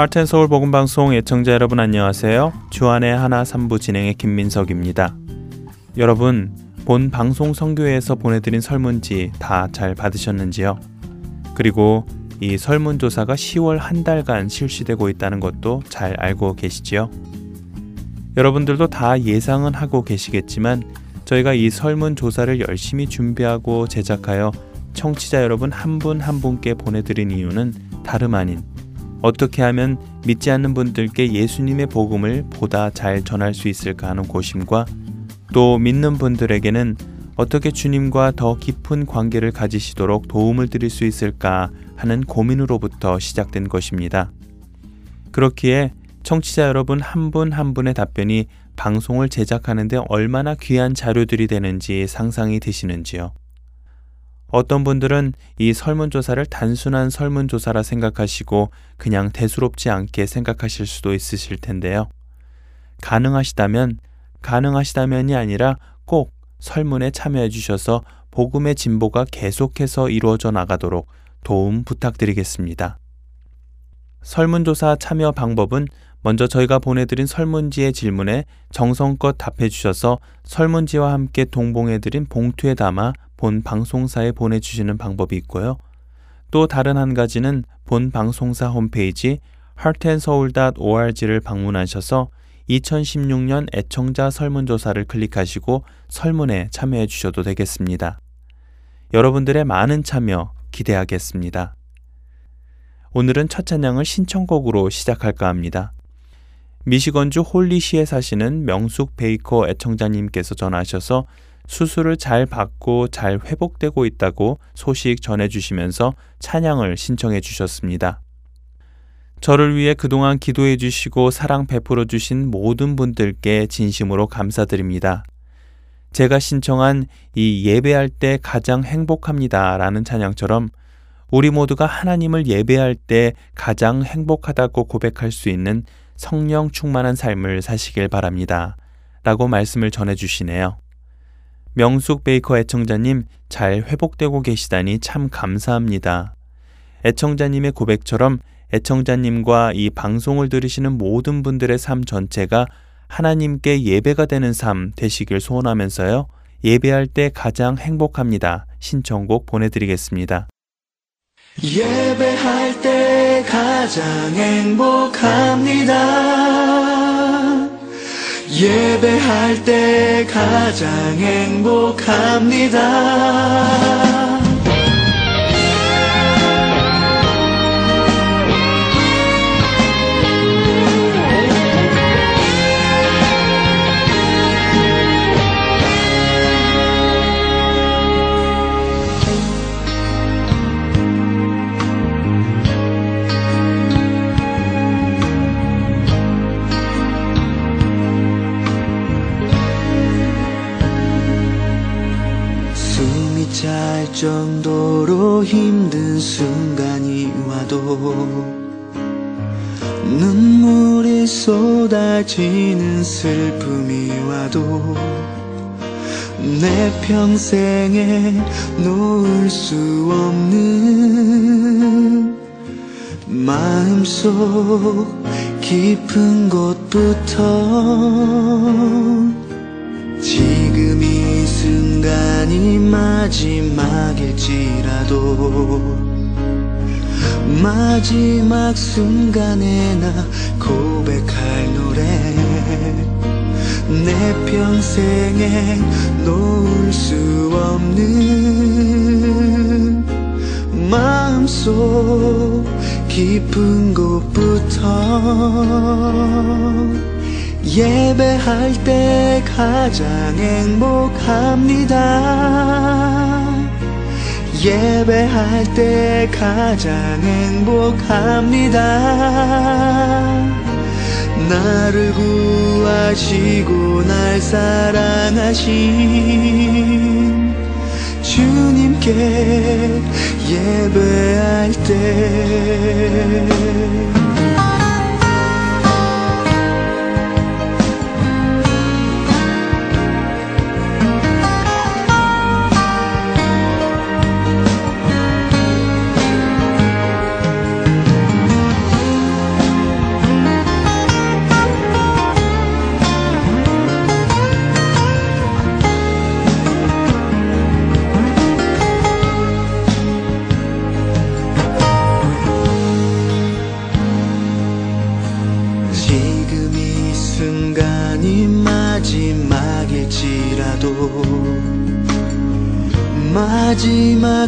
하트앤서울 복음방송 애청자 여러분 안녕하세요. 주안의 하나 삼부 진행의 김민석입니다. 여러분 본 방송 선교회에서 보내드린 설문지 다 잘 받으셨는지요? 그리고 이 설문조사가 10월 한 달간 실시되고 있다는 것도 잘 알고 계시지요? 여러분들도 다 예상은 하고 계시겠지만 저희가 이 설문조사를 열심히 준비하고 제작하여 청취자 여러분 한 분한 한 분께 보내드린 이유는 다름 아닌 어떻게 하면 믿지 않는 분들께 예수님의 복음을 보다 잘 전할 수 있을까 하는 고심과 또 믿는 분들에게는 어떻게 주님과 더 깊은 관계를 가지시도록 도움을 드릴 수 있을까 하는 고민으로부터 시작된 것입니다. 그렇기에 청취자 여러분 한 분한 한 분의 답변이 방송을 제작하는데 얼마나 귀한 자료들이 되는지 상상이 되시는지요. 어떤 분들은 이 설문조사를 단순한 설문조사라 생각하시고 그냥 대수롭지 않게 생각하실 수도 있으실 텐데요. 가능하시다면, 가능하시다면이 아니라 꼭 설문에 참여해 주셔서 복음의 진보가 계속해서 이루어져 나가도록 도움 부탁드리겠습니다. 설문조사 참여 방법은 먼저 저희가 보내드린 설문지의 질문에 정성껏 답해 주셔서 설문지와 함께 동봉해 드린 봉투에 담아 본 방송사에 보내주시는 방법이 있고요. 또 다른 한 가지는 본 방송사 홈페이지 heartandsoul.org를 방문하셔서 2016년 애청자 설문조사를 클릭하시고 설문에 참여해 주셔도 되겠습니다. 여러분들의 많은 참여 기대하겠습니다. 오늘은 첫 찬양을 신청곡으로 시작할까 합니다. 미시건주 홀리시에 사시는 명숙 베이커 애청자님께서 전하셔서 수술을 잘 받고 잘 회복되고 있다고 소식 전해주시면서 찬양을 신청해 주셨습니다. 저를 위해 그동안 기도해 주시고 사랑 베풀어 주신 모든 분들께 진심으로 감사드립니다. 제가 신청한 이 예배할 때 가장 행복합니다 라는 찬양처럼 우리 모두가 하나님을 예배할 때 가장 행복하다고 고백할 수 있는 성령 충만한 삶을 사시길 바랍니다. 라고 말씀을 전해 주시네요. 명숙 베이커 애청자님 잘 회복되고 계시다니 참 감사합니다. 애청자님의 고백처럼 애청자님과 이 방송을 들으시는 모든 분들의 삶 전체가 하나님께 예배가 되는 삶 되시길 소원하면서요. 예배할 때 가장 행복합니다. 신청곡 보내드리겠습니다. 예배할 때 가장 행복합니다. 예배할 때 가장 행복합니다. 정도로 힘든 순간이 와도 눈물이 쏟아지는 슬픔이 와도 내 평생에 놓을 수 없는 마음속 깊은 곳부터 지금 이 순간이 마지막일지라도 마지막 순간에 나 고백할 노래 내 평생에 놓을 수 없는 마음속 깊은 곳부터 예배할 때 가장 행복합니다. 예배할 때 가장 행복합니다. 나를 구하시고 날 사랑하신 주님께 예배할 때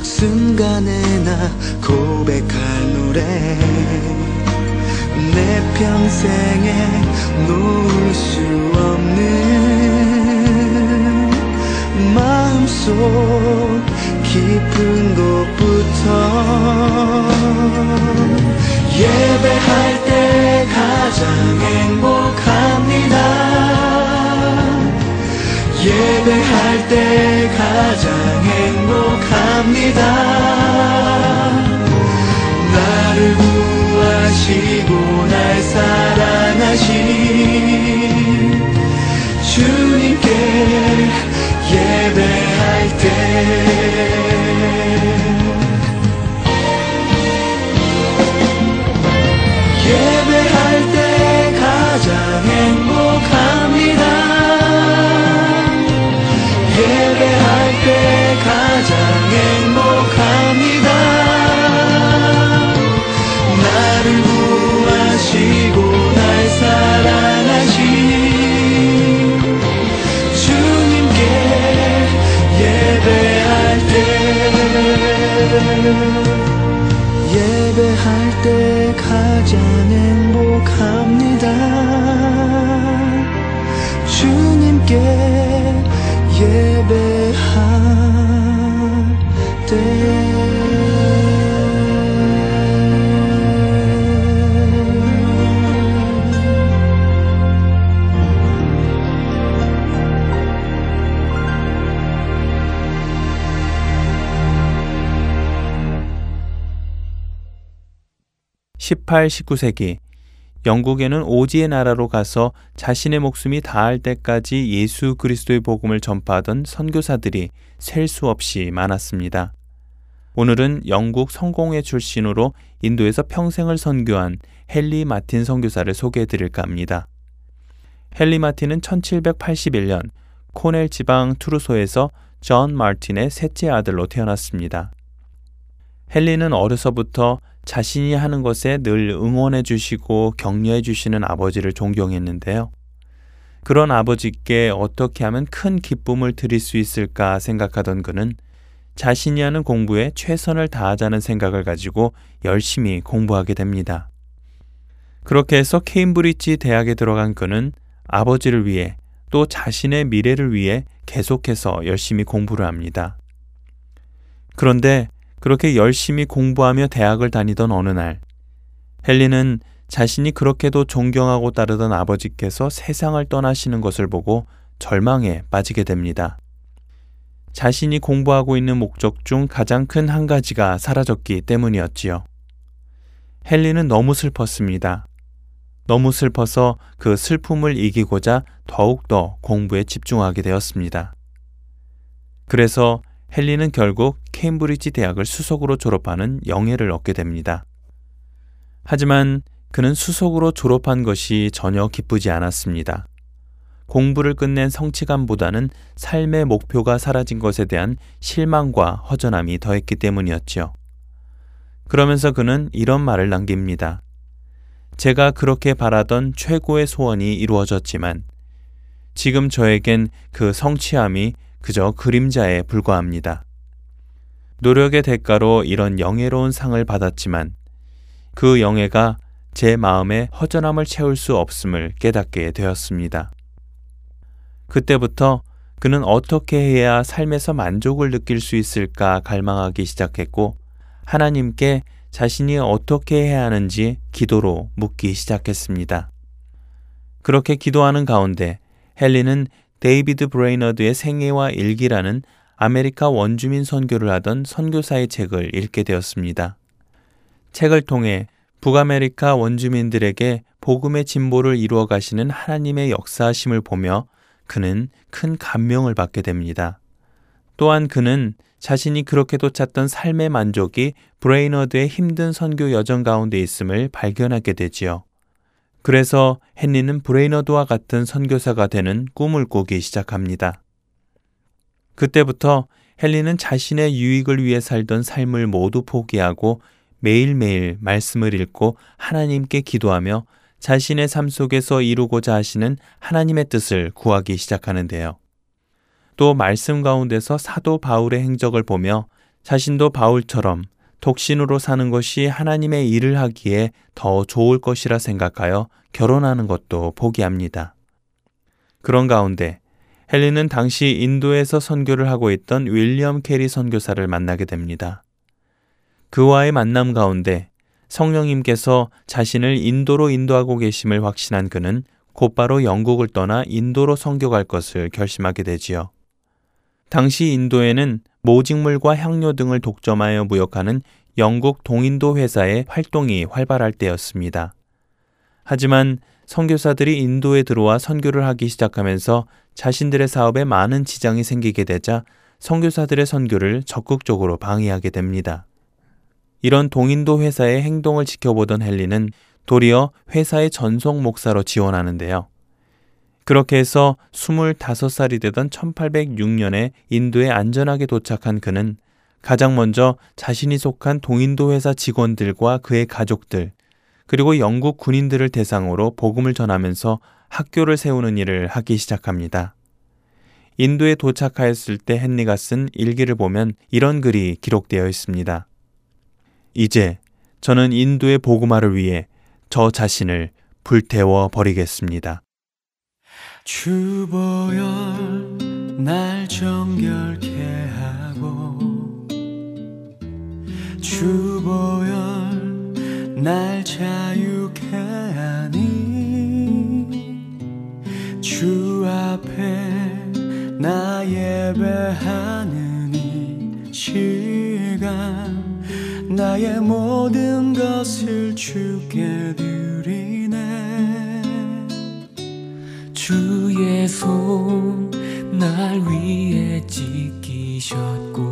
마지막 순간에 나 고백할 노래. 내 평생에 놓을 수 없는 마음속 깊은 곳부터 예배할 때 가장 행복합니다. 예배할 때 가장 행복합니다. 나를 구하시고 날 사랑하신 주님께 예배할 때 18, 19세기 영국에는 오지의 나라로 가서 자신의 목숨이 다할 때까지 예수 그리스도의 복음을 전파하던 선교사들이 셀 수 없이 많았습니다. 오늘은 영국 성공회 출신으로 인도에서 평생을 선교한 헨리 마틴 선교사를 소개해 드릴까 합니다. 헨리 마틴은 1781년 코넬 지방 투르소에서 존 마틴의 셋째 아들로 태어났습니다. 헨리는 어려서부터 자신이 하는 것에 늘 응원해 주시고 격려해 주시는 아버지를 존경했는데요. 그런 아버지께 어떻게 하면 큰 기쁨을 드릴 수 있을까 생각하던 그는 자신이 하는 공부에 최선을 다하자는 생각을 가지고 열심히 공부하게 됩니다. 그렇게 해서 케임브리지 대학에 들어간 그는 아버지를 위해 또 자신의 미래를 위해 계속해서 열심히 공부를 합니다. 그런데 그렇게 열심히 공부하며 대학을 다니던 어느 날, 헨리는 자신이 그렇게도 존경하고 따르던 아버지께서 세상을 떠나시는 것을 보고 절망에 빠지게 됩니다. 자신이 공부하고 있는 목적 중 가장 큰 한 가지가 사라졌기 때문이었지요. 헨리는 너무 슬펐습니다. 너무 슬퍼서 그 슬픔을 이기고자 더욱더 공부에 집중하게 되었습니다. 그래서 헨리는 결국 케임브리지 대학을 수석으로 졸업하는 영예를 얻게 됩니다. 하지만 그는 수석으로 졸업한 것이 전혀 기쁘지 않았습니다. 공부를 끝낸 성취감보다는 삶의 목표가 사라진 것에 대한 실망과 허전함이 더했기 때문이었지요. 그러면서 그는 이런 말을 남깁니다. 제가 그렇게 바라던 최고의 소원이 이루어졌지만 지금 저에겐 그 성취함이 그저 그림자에 불과합니다. 노력의 대가로 이런 영예로운 상을 받았지만 그 영예가 제 마음의 허전함을 채울 수 없음을 깨닫게 되었습니다. 그때부터 그는 어떻게 해야 삶에서 만족을 느낄 수 있을까 갈망하기 시작했고 하나님께 자신이 어떻게 해야 하는지 기도로 묻기 시작했습니다. 그렇게 기도하는 가운데 헨리는 데이비드 브레이너드의 생애와 일기라는 아메리카 원주민 선교를 하던 선교사의 책을 읽게 되었습니다. 책을 통해 북아메리카 원주민들에게 복음의 진보를 이루어 가시는 하나님의 역사하심을 보며 그는 큰 감명을 받게 됩니다. 또한 그는 자신이 그렇게도 찾던 삶의 만족이 브레이너드의 힘든 선교 여정 가운데 있음을 발견하게 되지요. 그래서 헨리는 브레이너드와 같은 선교사가 되는 꿈을 꾸기 시작합니다. 그때부터 헨리는 자신의 유익을 위해 살던 삶을 모두 포기하고 매일매일 말씀을 읽고 하나님께 기도하며 자신의 삶 속에서 이루고자 하시는 하나님의 뜻을 구하기 시작하는데요. 또 말씀 가운데서 사도 바울의 행적을 보며 자신도 바울처럼 독신으로 사는 것이 하나님의 일을 하기에 더 좋을 것이라 생각하여 결혼하는 것도 포기합니다. 그런 가운데 헨리는 당시 인도에서 선교를 하고 있던 윌리엄 캐리 선교사를 만나게 됩니다. 그와의 만남 가운데 성령님께서 자신을 인도로 인도하고 계심을 확신한 그는 곧바로 영국을 떠나 인도로 선교 갈 것을 결심하게 되지요. 당시 인도에는 모직물과 향료 등을 독점하여 무역하는 영국 동인도 회사의 활동이 활발할 때였습니다. 하지만 선교사들이 인도에 들어와 선교를 하기 시작하면서 자신들의 사업에 많은 지장이 생기게 되자 선교사들의 선교를 적극적으로 방해하게 됩니다. 이런 동인도 회사의 행동을 지켜보던 헨리는 도리어 회사의 전속 목사로 지원하는데요. 그렇게 해서 25살이 되던 1806년에 인도에 안전하게 도착한 그는 가장 먼저 자신이 속한 동인도 회사 직원들과 그의 가족들, 그리고 영국 군인들을 대상으로 복음을 전하면서 학교를 세우는 일을 하기 시작합니다. 인도에 도착하였을 때 헨리가 쓴 일기를 보면 이런 글이 기록되어 있습니다. 이제 저는 인도의 복음화를 위해 저 자신을 불태워 버리겠습니다. 주보열 날 정결케 하고 주보열 날 자유케 하니 주 앞에 나 예배하는 이 시간 나의 모든 것을 주께 드리네 주의 손 날 위에 지키셨고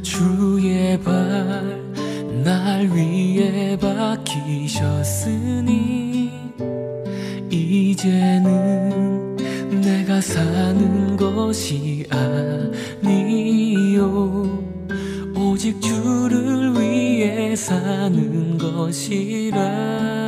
주의 발 날 위에 박히셨으니 이제는 내가 사는 것이 아니요. 오직 주를 위해 사는 것이라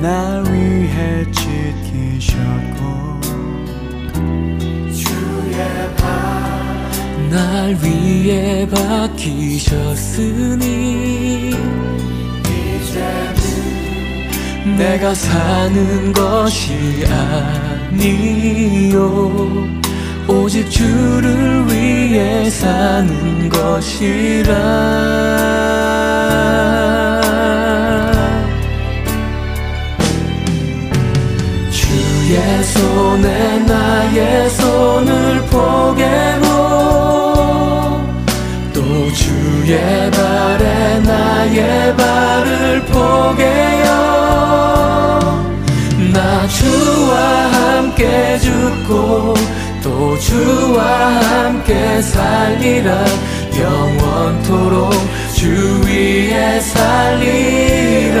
날 위해 지키셨고 날 위해 박히셨으니 내가 사는 것이 아니요. 오직 주를 위해 사는 것이라 손에 나의 손을 포개고 또 주의 발에 나의 발을 포개어 나 주와 함께 죽고 또 주와 함께 살리라 영원토록 주 위에 살리라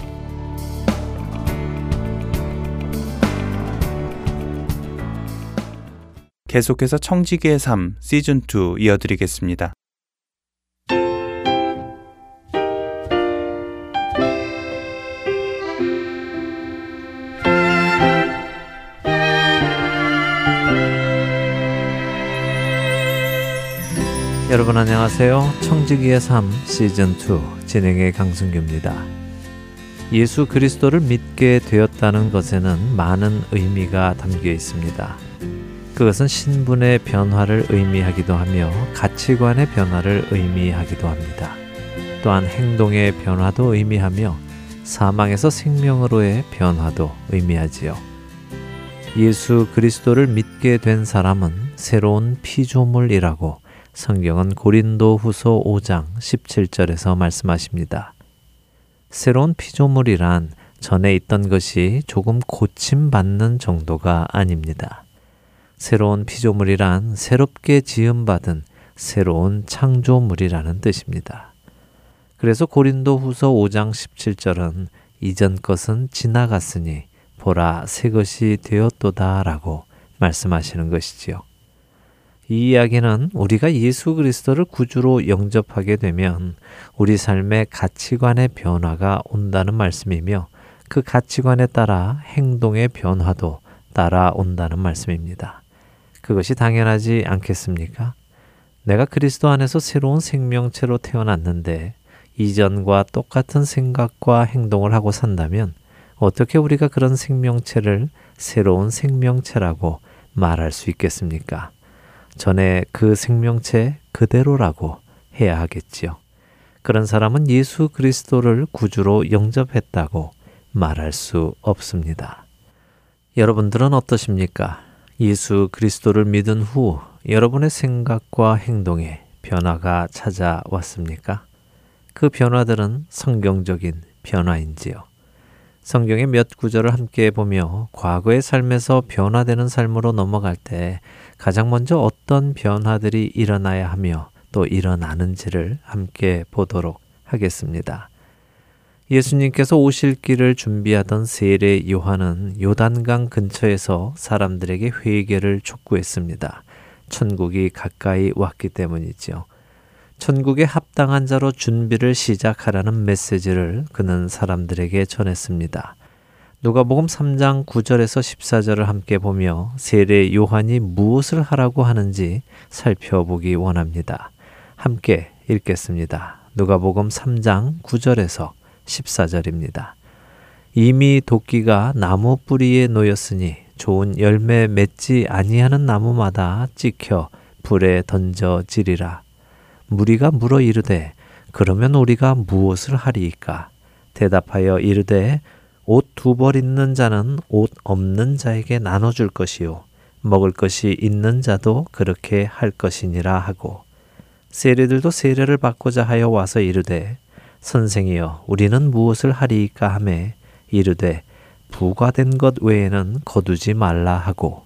계속해서 청지기의 삶 시즌 2 이어드리겠습니다. 여러분 안녕하세요. 청지기의 삶 시즌 2 진행의 강승규입니다. 예수 그리스도를 믿게 되었다는 것에는 많은 의미가 담겨 있습니다. 그것은 신분의 변화를 의미하기도 하며 가치관의 변화를 의미하기도 합니다. 또한 행동의 변화도 의미하며 사망에서 생명으로의 변화도 의미하지요. 예수 그리스도를 믿게 된 사람은 새로운 피조물이라고 성경은 고린도 후소 5장 17절에서 말씀하십니다. 새로운 피조물이란 전에 있던 것이 조금 고침받는 정도가 아닙니다. 새로운 피조물이란 새롭게 지음받은 새로운 창조물이라는 뜻입니다. 그래서 고린도 후서 5장 17절은 이전 것은 지나갔으니 보라 새 것이 되었도다 라고 말씀하시는 것이지요. 이 이야기는 우리가 예수 그리스도를 구주로 영접하게 되면 우리 삶의 가치관의 변화가 온다는 말씀이며 그 가치관에 따라 행동의 변화도 따라온다는 말씀입니다. 그것이 당연하지 않겠습니까? 내가 그리스도 안에서 새로운 생명체로 태어났는데 이전과 똑같은 생각과 행동을 하고 산다면 어떻게 우리가 그런 생명체를 새로운 생명체라고 말할 수 있겠습니까? 전에 그 생명체 그대로라고 해야 하겠지요. 그런 사람은 예수 그리스도를 구주로 영접했다고 말할 수 없습니다. 여러분들은 어떠십니까? 예수 그리스도를 믿은 후 여러분의 생각과 행동에 변화가 찾아왔습니까? 그 변화들은 성경적인 변화인지요. 성경의 몇 구절을 함께 보며 과거의 삶에서 변화되는 삶으로 넘어갈 때 가장 먼저 어떤 변화들이 일어나야 하며 또 일어나는지를 함께 보도록 하겠습니다. 예수님께서 오실 길을 준비하던 세례 요한은 요단강 근처에서 사람들에게 회개를 촉구했습니다. 천국이 가까이 왔기 때문이지요. 천국에 합당한 자로 준비를 시작하라는 메시지를 그는 사람들에게 전했습니다. 누가복음 3장 9절에서 14절을 함께 보며 세례 요한이 무엇을 하라고 하는지 살펴보기 원합니다. 함께 읽겠습니다. 누가복음 3장 9절에서 14절입니다. 이미 도끼가 나무 뿌리에 놓였으니 좋은 열매 맺지 아니하는 나무마다 찍혀 불에 던져지리라. 무리가 물어 이르되 그러면 우리가 무엇을 하리이까? 대답하여 이르되 옷 두 벌 있는 자는 옷 없는 자에게 나눠 줄 것이요 먹을 것이 있는 자도 그렇게 할 것이니라 하고 세례들도 세례를 받고자 하여 와서 이르되 선생이여 우리는 무엇을 하리이까 하매 이르되 부과된 것 외에는 거두지 말라 하고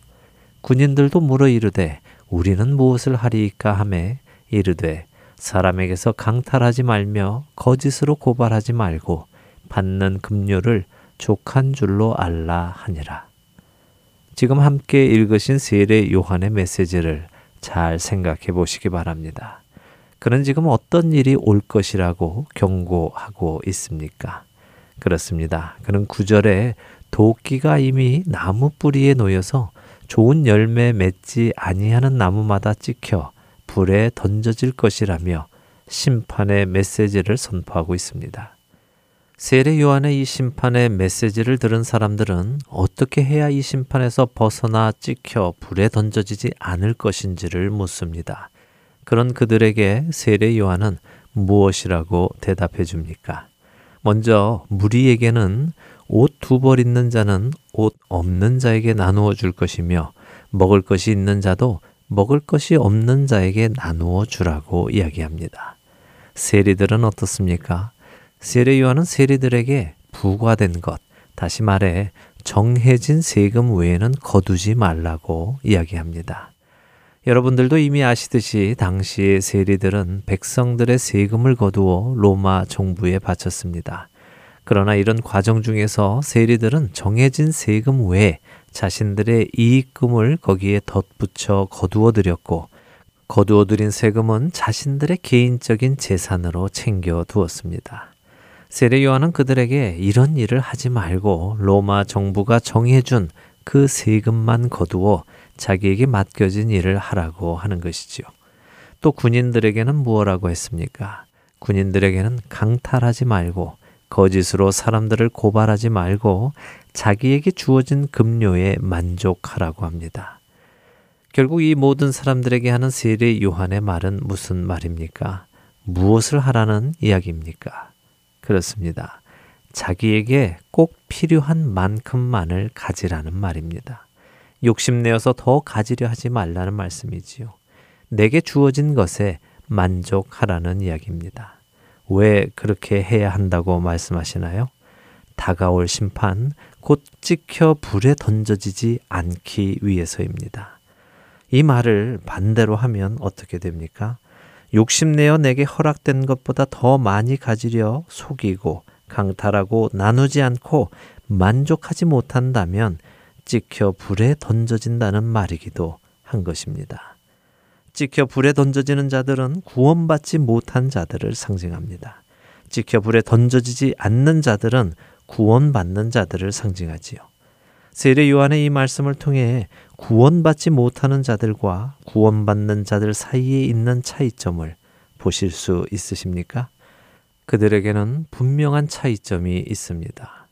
군인들도 물어 이르되 우리는 무엇을 하리이까 하매 이르되 사람에게서 강탈하지 말며 거짓으로 고발하지 말고 받는 급료를 족한 줄로 알라 하니라. 지금 함께 읽으신 세례 요한의 메시지를 잘 생각해 보시기 바랍니다. 그는 지금 어떤 일이 올 것이라고 경고하고 있습니까? 그렇습니다. 그는 구절에 도끼가 이미 나무 뿌리에 놓여서 좋은 열매 맺지 아니하는 나무마다 찍혀 불에 던져질 것이라며 심판의 메시지를 선포하고 있습니다. 세례 요한의 이 심판의 메시지를 들은 사람들은 어떻게 해야 이 심판에서 벗어나 찍혀 불에 던져지지 않을 것인지를 묻습니다. 그런 그들에게 세례 요한은 무엇이라고 대답해 줍니까? 먼저 무리에게는 옷 두 벌 있는 자는 옷 없는 자에게 나누어 줄 것이며 먹을 것이 있는 자도 먹을 것이 없는 자에게 나누어 주라고 이야기합니다. 세리들은 어떻습니까? 세례 요한은 세리들에게 부과된 것, 다시 말해 정해진 세금 외에는 거두지 말라고 이야기합니다. 여러분들도 이미 아시듯이 당시의 세리들은 백성들의 세금을 거두어 로마 정부에 바쳤습니다. 그러나 이런 과정 중에서 세리들은 정해진 세금 외에 자신들의 이익금을 거기에 덧붙여 거두어 들였고 거두어 들인 세금은 자신들의 개인적인 재산으로 챙겨 두었습니다. 세례 요한은 그들에게 이런 일을 하지 말고 로마 정부가 정해준 그 세금만 거두어 자기에게 맡겨진 일을 하라고 하는 것이지요. 또 군인들에게는 무엇라고 했습니까? 군인들에게는 강탈하지 말고 거짓으로 사람들을 고발하지 말고 자기에게 주어진 급료에 만족하라고 합니다. 결국 이 모든 사람들에게 하는 세례 요한의 말은 무슨 말입니까? 무엇을 하라는 이야기입니까? 그렇습니다. 자기에게 꼭 필요한 만큼만을 가지라는 말입니다. 욕심내어서 더 가지려 하지 말라는 말씀이지요. 내게 주어진 것에 만족하라는 이야기입니다. 왜 그렇게 해야 한다고 말씀하시나요? 다가올 심판, 곧 찍혀 불에 던져지지 않기 위해서입니다. 이 말을 반대로 하면 어떻게 됩니까? 욕심내어 내게 허락된 것보다 더 많이 가지려 속이고 강탈하고 나누지 않고 만족하지 못한다면 찍혀 불에 던져진다는 말이기도 한 것입니다. 찍혀 불에 던져지는 자들은 구원받지 못한 자들을 상징합니다. 찍혀 불에 던져지지 않는 자들은 구원받는 자들을 상징하지요. 세례 요한의 이 말씀을 통해 구원받지 못하는 자들과 구원받는 자들 사이에 있는 차이점을 보실 수 있으십니까? 그들에게는 분명한 차이점이 있습니다.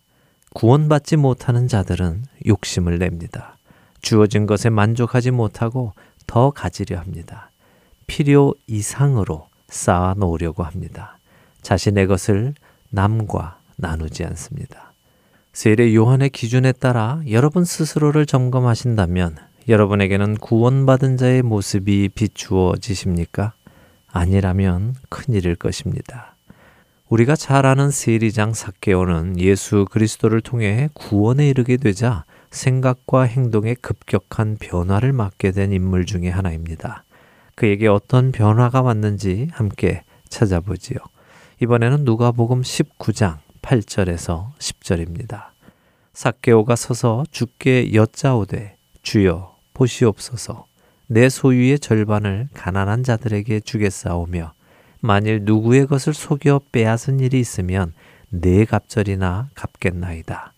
구원받지 못하는 자들은 욕심을 냅니다. 주어진 것에 만족하지 못하고 더 가지려 합니다. 필요 이상으로 쌓아 놓으려고 합니다. 자신의 것을 남과 나누지 않습니다. 세례 요한의 기준에 따라 여러분 스스로를 점검하신다면 여러분에게는 구원받은 자의 모습이 비추어지십니까? 아니라면 큰일일 것입니다. 우리가 잘 아는 세리장 사케오는 예수 그리스도를 통해 구원에 이르게 되자 생각과 행동에 급격한 변화를 맞게 된 인물 중의 하나입니다. 그에게 어떤 변화가 왔는지 함께 찾아보지요. 이번에는 누가복음 19장 8절에서 10절입니다. 사케오가 서서 주께 여짜오되 주여 보시옵소서 내 소유의 절반을 가난한 자들에게 주겠사오며 만일 누구의 것을 속여 빼앗은 일이 있으면 네 갑절이나 갚겠나이다.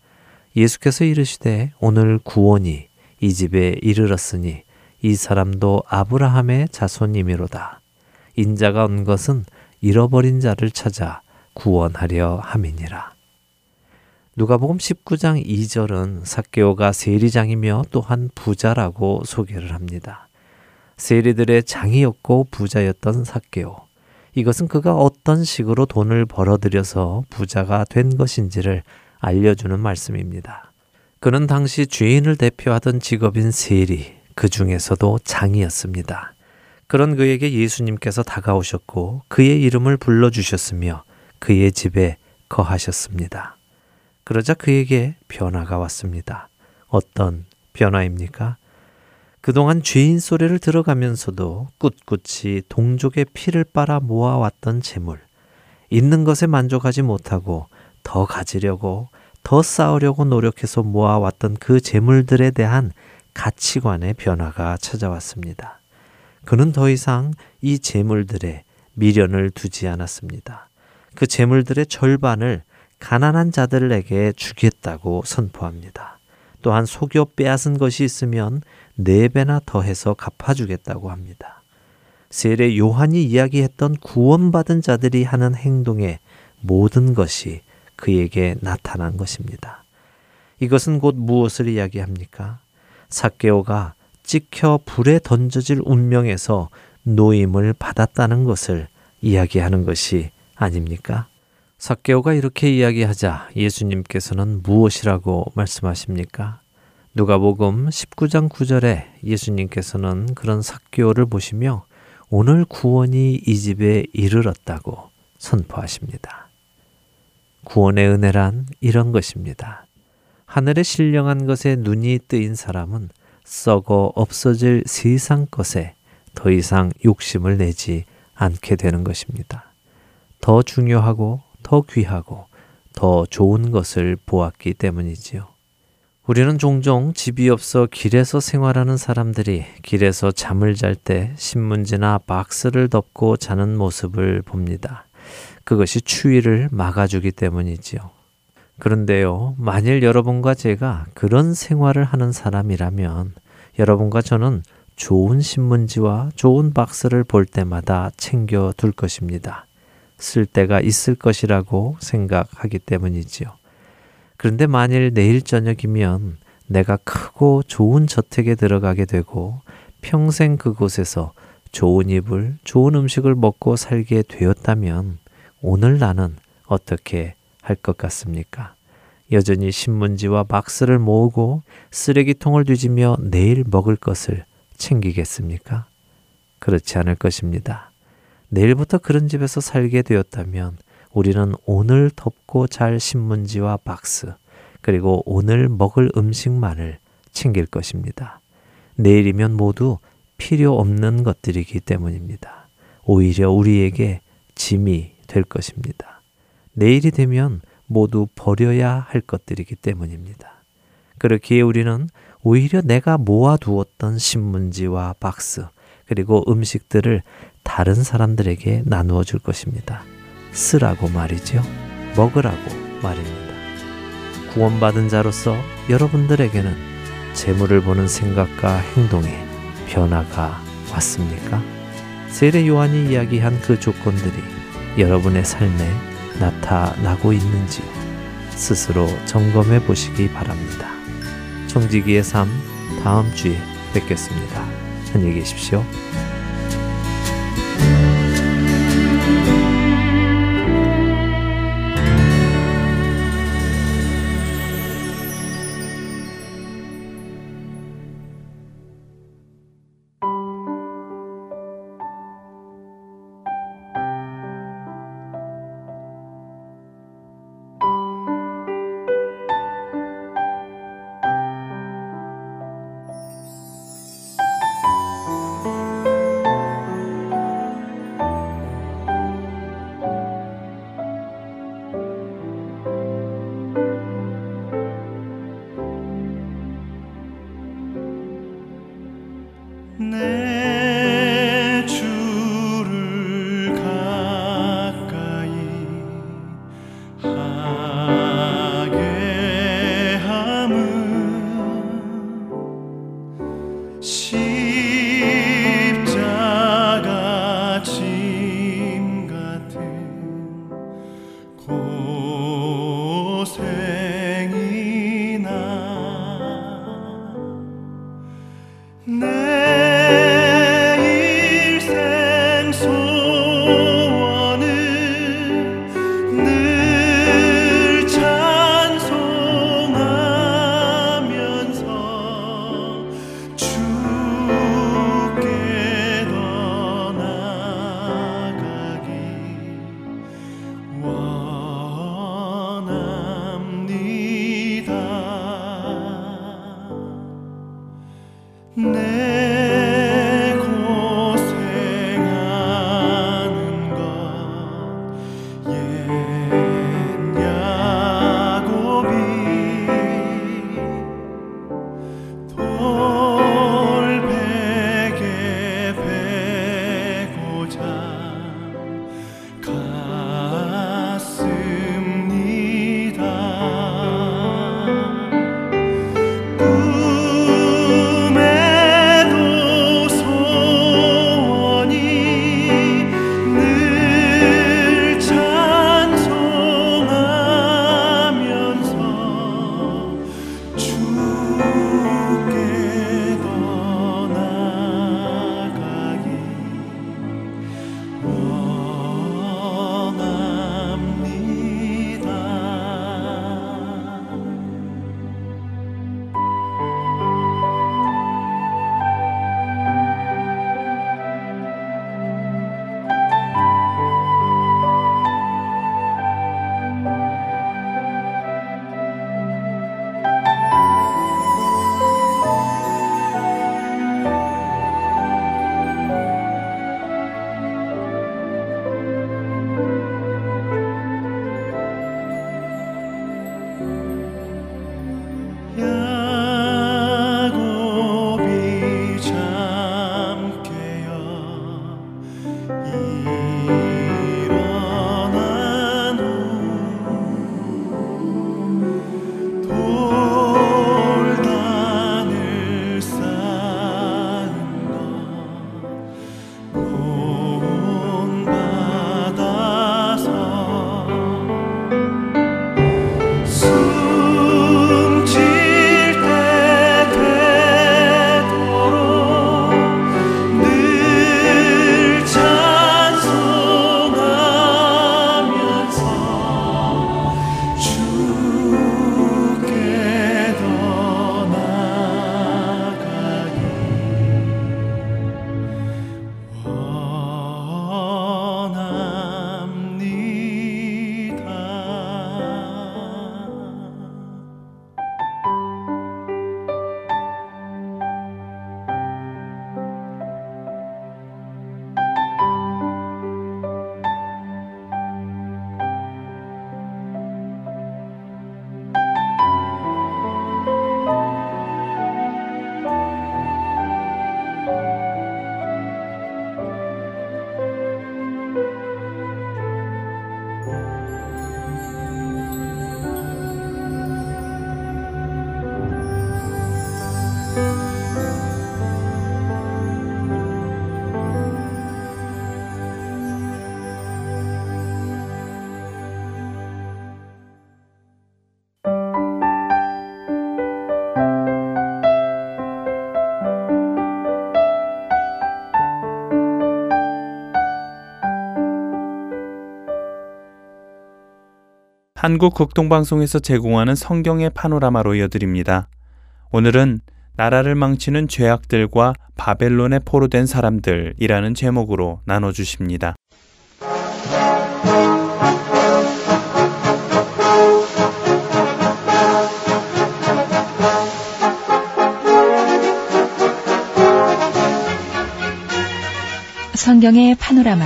예수께서 이르시되 오늘 구원이 이 집에 이르렀으니 이 사람도 아브라함의 자손이미로다. 인자가 온 것은 잃어버린 자를 찾아 구원하려 함이니라. 누가복음 19장 2절은 사케오가 세리장이며 또한 부자라고 소개를 합니다. 세리들의 장이었고 부자였던 사케오. 이것은 그가 어떤 식으로 돈을 벌어들여서 부자가 된 것인지를 알려주는 말씀입니다. 그는 당시 죄인을 대표하던 직업인 세리, 그 중에서도 장이었습니다. 그런 그에게 예수님께서 다가오셨고 그의 이름을 불러주셨으며 그의 집에 거하셨습니다. 그러자 그에게 변화가 왔습니다. 어떤 변화입니까? 그동안 죄인 소리를 들어가면서도 꿋꿋이 동족의 피를 빨아 모아왔던 재물, 있는 것에 만족하지 못하고 더 가지려고 더 쌓으려고 노력해서 모아왔던 그 재물들에 대한 가치관의 변화가 찾아왔습니다. 그는 더 이상 이 재물들에 미련을 두지 않았습니다. 그 재물들의 절반을 가난한 자들에게 주겠다고 선포합니다. 또한 속여 빼앗은 것이 있으면 네 배나 더해서 갚아주겠다고 합니다. 세례 요한이 이야기했던 구원받은 자들이 하는 행동의 모든 것이 그에게 나타난 것입니다. 이것은 곧 무엇을 이야기합니까? 사케오가 찍혀 불에 던져질 운명에서 노임을 받았다는 것을 이야기하는 것이 아닙니까? 사케오가 이렇게 이야기하자 예수님께서는 무엇이라고 말씀하십니까? 누가복음 19장 9절에 예수님께서는 그런 사케오를 보시며 오늘 구원이 이 집에 이르렀다고 선포하십니다. 구원의 은혜란 이런 것입니다. 하늘에 신령한 것에 눈이 뜨인 사람은 썩어 없어질 세상 것에 더 이상 욕심을 내지 않게 되는 것입니다. 더 중요하고 더 귀하고 더 좋은 것을 보았기 때문이지요. 우리는 종종 집이 없어 길에서 생활하는 사람들이 길에서 잠을 잘 때 신문지나 박스를 덮고 자는 모습을 봅니다. 그것이 추위를 막아주기 때문이지요. 그런데요, 만일 여러분과 제가 그런 생활을 하는 사람이라면 여러분과 저는 좋은 신문지와 좋은 박스를 볼 때마다 챙겨 둘 것입니다. 쓸 때가 있을 것이라고 생각하기 때문이지요. 그런데 만일 내일 저녁이면 내가 크고 좋은 저택에 들어가게 되고 평생 그곳에서 좋은 이불, 좋은 음식을 먹고 살게 되었다면 오늘 나는 어떻게 할 것 같습니까? 여전히 신문지와 박스를 모으고 쓰레기통을 뒤지며 내일 먹을 것을 챙기겠습니까? 그렇지 않을 것입니다. 내일부터 그런 집에서 살게 되었다면 우리는 오늘 덮고 잘 신문지와 박스, 그리고 오늘 먹을 음식만을 챙길 것입니다. 내일이면 모두 필요 없는 것들이기 때문입니다. 오히려 우리에게 짐이 될 것입니다. 내일이 되면 모두 버려야 할 것들이기 때문입니다. 그렇기에 우리는 오히려 내가 모아두었던 신문지와 박스, 그리고 음식들을 다른 사람들에게 나누어 줄 것입니다. 쓰라고 말이죠. 먹으라고 말입니다. 구원받은 자로서 여러분들에게는 재물을 보는 생각과 행동에 변화가 왔습니까? 세례 요한이 이야기한 그 조건들이 여러분의 삶에 나타나고 있는지요. 스스로 점검해 보시기 바랍니다. 청지기의 삶 다음 주에 뵙겠습니다. 안녕히 계십시오. 한국 극동방송에서 제공하는 성경의 파노라마로 이어드립니다. 오늘은 나라를 망치는 죄악들과 바벨론에 포로된 사람들이라는 제목으로 나눠주십니다. 성경의 파노라마.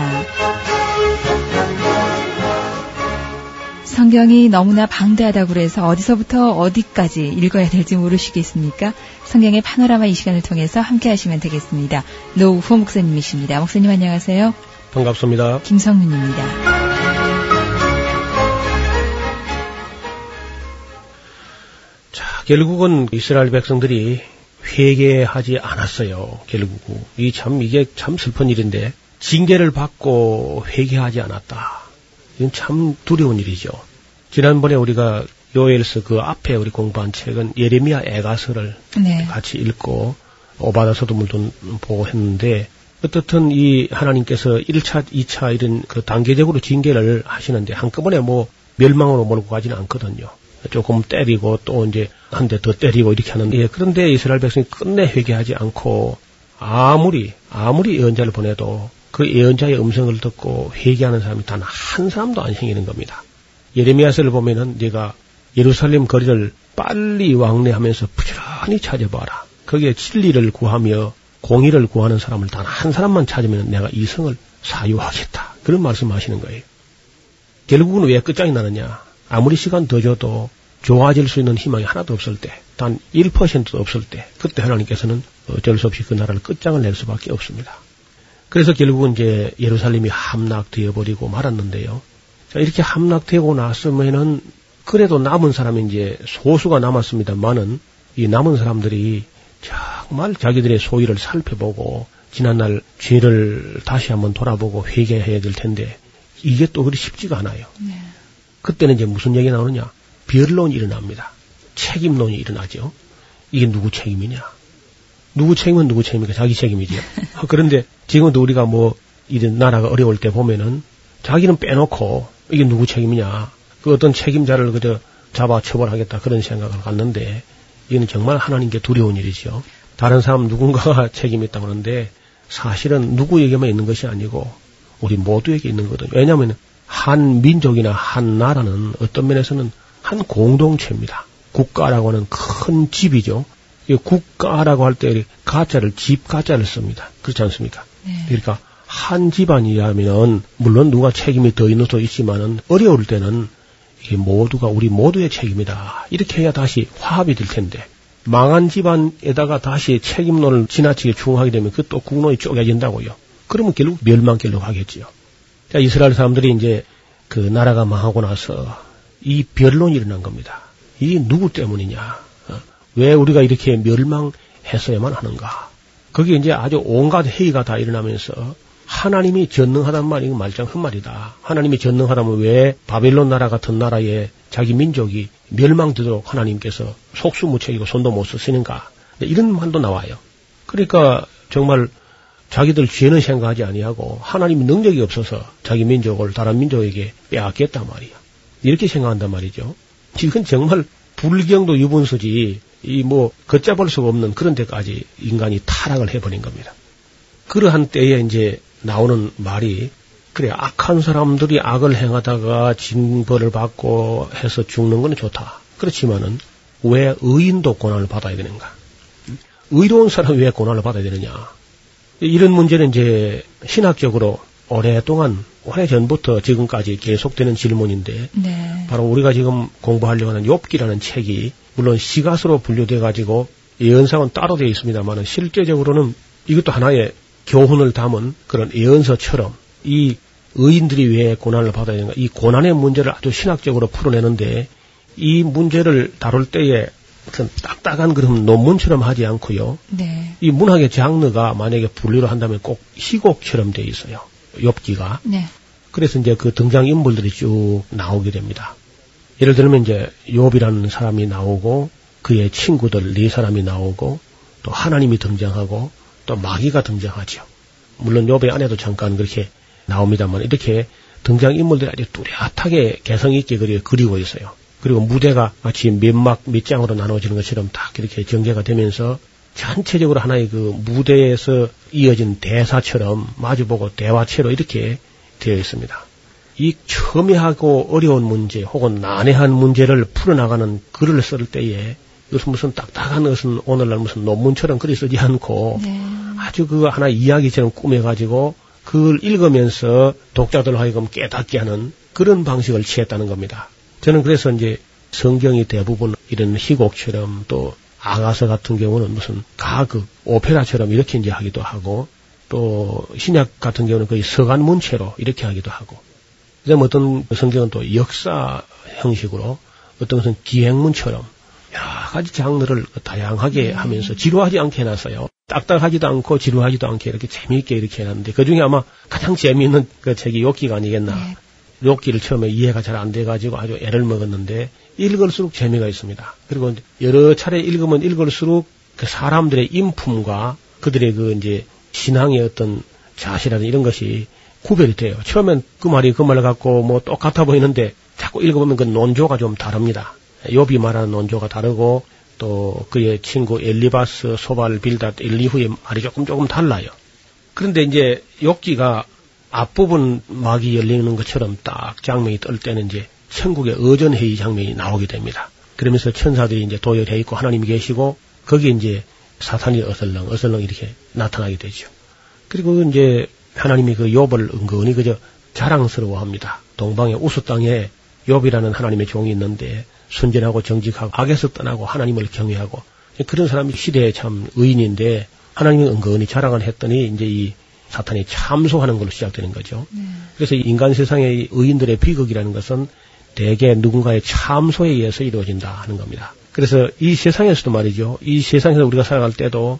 성경이 너무나 방대하다고 그래서 어디서부터 어디까지 읽어야 될지 모르시겠습니까? 성경의 파노라마 이 시간을 통해서 함께 하시면 되겠습니다. 노우호 목사님이십니다. 목사님 안녕하세요. 반갑습니다. 김성윤입니다. 자, 결국은 이스라엘 백성들이 회개하지 않았어요. 결국 이 참 이게 참 슬픈 일인데 징계를 받고 회개하지 않았다. 이건 참 두려운 일이죠. 지난번에 우리가 요엘서 그 앞에 우리 공부한 책은 예레미야 애가서를 네. 같이 읽고 오바다 서두물도 보고 했는데 어떻든 이 하나님께서 1차, 2차 이런 그 단계적으로 징계를 하시는데 한꺼번에 뭐 멸망으로 몰고 가지는 않거든요. 조금 때리고 또 이제 한 대 더 때리고 이렇게 하는데 예, 그런데 이스라엘 백성이 끝내 회개하지 않고 아무리 아무리 예언자를 보내도 그 예언자의 음성을 듣고 회개하는 사람이 단 한 사람도 안 생기는 겁니다. 예레미야서를 보면은 네가 예루살렘 거리를 빨리 왕래하면서 부지런히 찾아봐라. 거기에 진리를 구하며 공의를 구하는 사람을 단 한 사람만 찾으면 내가 이 성을 사유하겠다. 그런 말씀하시는 거예요. 결국은 왜 끝장이 나느냐? 아무리 시간 더 줘도 좋아질 수 있는 희망이 하나도 없을 때, 단 1%도 없을 때, 그때 하나님께서는 어쩔 수 없이 그 나라를 끝장을 낼 수밖에 없습니다. 그래서 결국은 이제 예루살렘이 함락되어 버리고 말았는데요. 자, 이렇게 함락되고 났으면은 그래도 남은 사람이 이제 소수가 남았습니다만은 이 남은 사람들이 정말 자기들의 소위를 살펴보고 지난날 죄를 다시 한번 돌아보고 회개해야 될 텐데 이게 또 그리 쉽지가 않아요. 네. 그때는 이제 무슨 얘기 나오느냐? 변론이 일어납니다. 책임론이 일어나죠. 이게 누구 책임이냐? 누구 책임은 누구 책임입니까? 자기 책임이죠. 그런데 지금도 우리가 뭐 이런 나라가 어려울 때 보면은 자기는 빼놓고 이게 누구 책임이냐? 그 어떤 책임자를 그저 잡아 처벌하겠다 그런 생각을 갖는데 이거는 정말 하나님께 두려운 일이죠. 다른 사람 누군가가 책임이 있다고 하는데 사실은 누구에게만 있는 것이 아니고 우리 모두에게 있는 거거든요. 왜냐하면 한 민족이나 한 나라는 어떤 면에서는 한 공동체입니다. 국가라고 하는 큰 집이죠. 이 국가라고 할 때 가짜를 집 가짜를 씁니다. 그렇지 않습니까? 네. 그러니까 한 집안이라면은 물론 누가 책임이 더 있는 수도 있지만은 어려울 때는 이게 모두가 우리 모두의 책임이다. 이렇게 해야 다시 화합이 될 텐데 망한 집안에다가 다시 책임론을 지나치게 추궁하게 되면 그것도 국론이 쪼개진다고요. 그러면 결국 멸망길로 가겠지요. 자, 이스라엘 사람들이 이제 그 나라가 망하고 나서 이 변론이 일어난 겁니다. 이 누구 때문이냐? 어? 왜 우리가 이렇게 멸망했어야만 하는가? 거기에 이제 아주 온갖 회의가 다 일어나면서 하나님이 전능하단 말이 말짱 헛말이다. 하나님이 전능하다면 왜 바벨론 나라 같은 나라에 자기 민족이 멸망되도록 하나님께서 속수무책이고 손도 못 쓰시는가? 이런 말도 나와요. 그러니까 정말 자기들 죄는 생각하지 아니하고 하나님이 능력이 없어서 자기 민족을 다른 민족에게 빼앗겠단 말이야. 이렇게 생각한단 말이죠. 이건 정말 불경도 유분수지 이 뭐 걷잡을 수가 없는 그런 데까지 인간이 타락을 해버린 겁니다. 그러한 때에 이제 나오는 말이 그래 악한 사람들이 악을 행하다가 징벌을 받고 해서 죽는 건 좋다. 그렇지만은 왜 의인도 고난을 받아야 되는가? 의로운 사람이 왜 고난을 받아야 되느냐? 이런 문제는 이제 신학적으로 오랫동안 오래 전부터 지금까지 계속되는 질문인데 네. 바로 우리가 지금 공부하려고 하는 욥기라는 책이 물론 시가서로 분류돼 가지고 예언상은 따로 되어 있습니다만 실제적으로는 이것도 하나의 교훈을 담은 그런 예언서처럼 이 의인들이 왜 고난을 받아야 되는가 이 고난의 문제를 아주 신학적으로 풀어내는데 이 문제를 다룰 때에 어떤 딱딱한 그런 논문처럼 하지 않고요. 네. 이 문학의 장르가 만약에 분류를 한다면 꼭 희곡처럼 돼 있어요. 엽기가. 네. 그래서 이제 그 등장 인물들이 쭉 나오게 됩니다. 예를 들면 이제 욥이라는 사람이 나오고 그의 친구들 네 사람이 나오고 또 하나님이 등장하고 또 마귀가 등장하죠. 물론 욥의 아내도 잠깐 그렇게 나옵니다만 이렇게 등장 인물들이 아주 뚜렷하게 개성 있게 그리, 그리고 있어요. 그리고 무대가 마치 몇막 몇 장으로 나눠지는 것처럼 딱 이렇게 전개가 되면서 전체적으로 하나의 그 무대에서 이어진 대사처럼 마주보고 대화체로 이렇게 되어 있습니다. 이 첨예하고 어려운 문제 혹은 난해한 문제를 풀어나가는 글을 쓸 때에 이것은 무슨 딱딱한 것은 오늘날 무슨 논문처럼 글이 쓰지 않고 네. 아주 그 하나 이야기처럼 꾸며가지고 그걸 읽으면서 독자들 하여금 깨닫게 하는 그런 방식을 취했다는 겁니다. 저는 그래서 이제 성경이 대부분 이런 희곡처럼 또 아가서 같은 경우는 무슨 가극, 오페라처럼 이렇게 이제 하기도 하고 또 신약 같은 경우는 거의 서간 문체로 이렇게 하기도 하고 그다음에 어떤 성경은 또 역사 형식으로 어떤 것은 기행문처럼 여러 가지 장르를 다양하게 하면서 지루하지 않게 해놨어요. 딱딱하지도 않고 지루하지도 않게 이렇게 재미있게 이렇게 해놨는데 그 중에 아마 가장 재미있는 그 책이 욕기가 아니겠나. 네. 욕기를 처음에 이해가 잘 안 돼가지고 아주 애를 먹었는데 읽을수록 재미가 있습니다. 그리고 여러 차례 읽으면 읽을수록 그 사람들의 인품과 그들의 그 이제 신앙의 어떤 자세라든 이런 것이 구별이 돼요. 처음엔 그 말이 그 말을 갖고 뭐 똑같아 보이는데 자꾸 읽어보면 그 논조가 좀 다릅니다. 욥이 말하는 논조가 다르고 또 그의 친구 엘리바스, 소발, 빌닷, 엘리후의 말이 조금 조금 달라요. 그런데 이제 욥기가 앞부분 막이 열리는 것처럼 딱 장면이 뜰 때는 이제 천국의 어전회의 장면이 나오게 됩니다. 그러면서 천사들이 이제 도열해 있고 하나님이 계시고 거기에 이제 사탄이 어슬렁 어슬렁 이렇게 나타나게 되죠. 그리고 이제 하나님이 그 욥을 은근히 그저 자랑스러워합니다. 동방의 우수 땅에 욥이라는 하나님의 종이 있는데 순전하고 정직하고 악에서 떠나고 하나님을 경외하고 그런 사람이 시대에 참 의인인데 하나님이 은근히 자랑을 했더니 이제 이 사탄이 참소하는 걸로 시작되는 거죠. 그래서 이 인간 세상의 의인들의 비극이라는 것은 대개 누군가의 참소에 의해서 이루어진다 하는 겁니다. 그래서 이 세상에서도 말이죠. 이 세상에서 우리가 살아갈 때도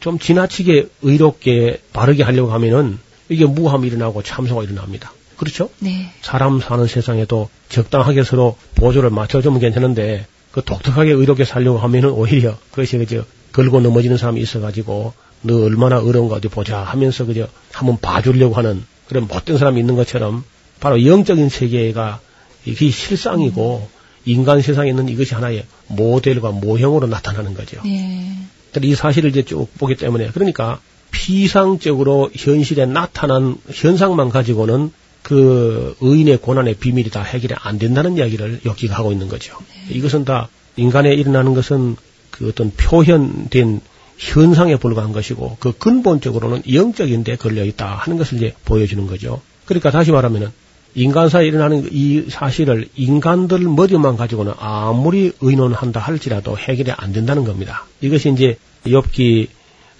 좀 지나치게 의롭게 바르게 하려고 하면은 이게 무함이 일어나고 참소가 일어납니다. 그렇죠? 네. 사람 사는 세상에도 적당하게 서로 보조를 맞춰주면 괜찮은데 그 독특하게 의롭게 살려고 하면은 오히려 그것이 그저 걸고 넘어지는 사람이 있어가지고 너 얼마나 어려운가 어디 보자 하면서 그저 한번 봐주려고 하는 그런 못된 사람이 있는 것처럼 바로 영적인 세계가 이게 실상이고 인간 세상에 있는 이것이 하나의 모델과 모형으로 나타나는 거죠. 예. 이 사실을 이제 쭉 보기 때문에 그러니까 피상적으로 현실에 나타난 현상만 가지고는 그 의인의 고난의 비밀이 다 해결이 안 된다는 이야기를 여기가 하고 있는 거죠. 이것은 다 인간에 일어나는 것은 그 어떤 표현된 현상에 불과한 것이고 그 근본적으로는 영적인데 걸려 있다 하는 것을 이제 보여주는 거죠. 그러니까 다시 말하면은 인간사에 일어나는 이 사실을 인간들 머리만 가지고는 아무리 의논한다 할지라도 해결이 안 된다는 겁니다. 이것이 이제 욥기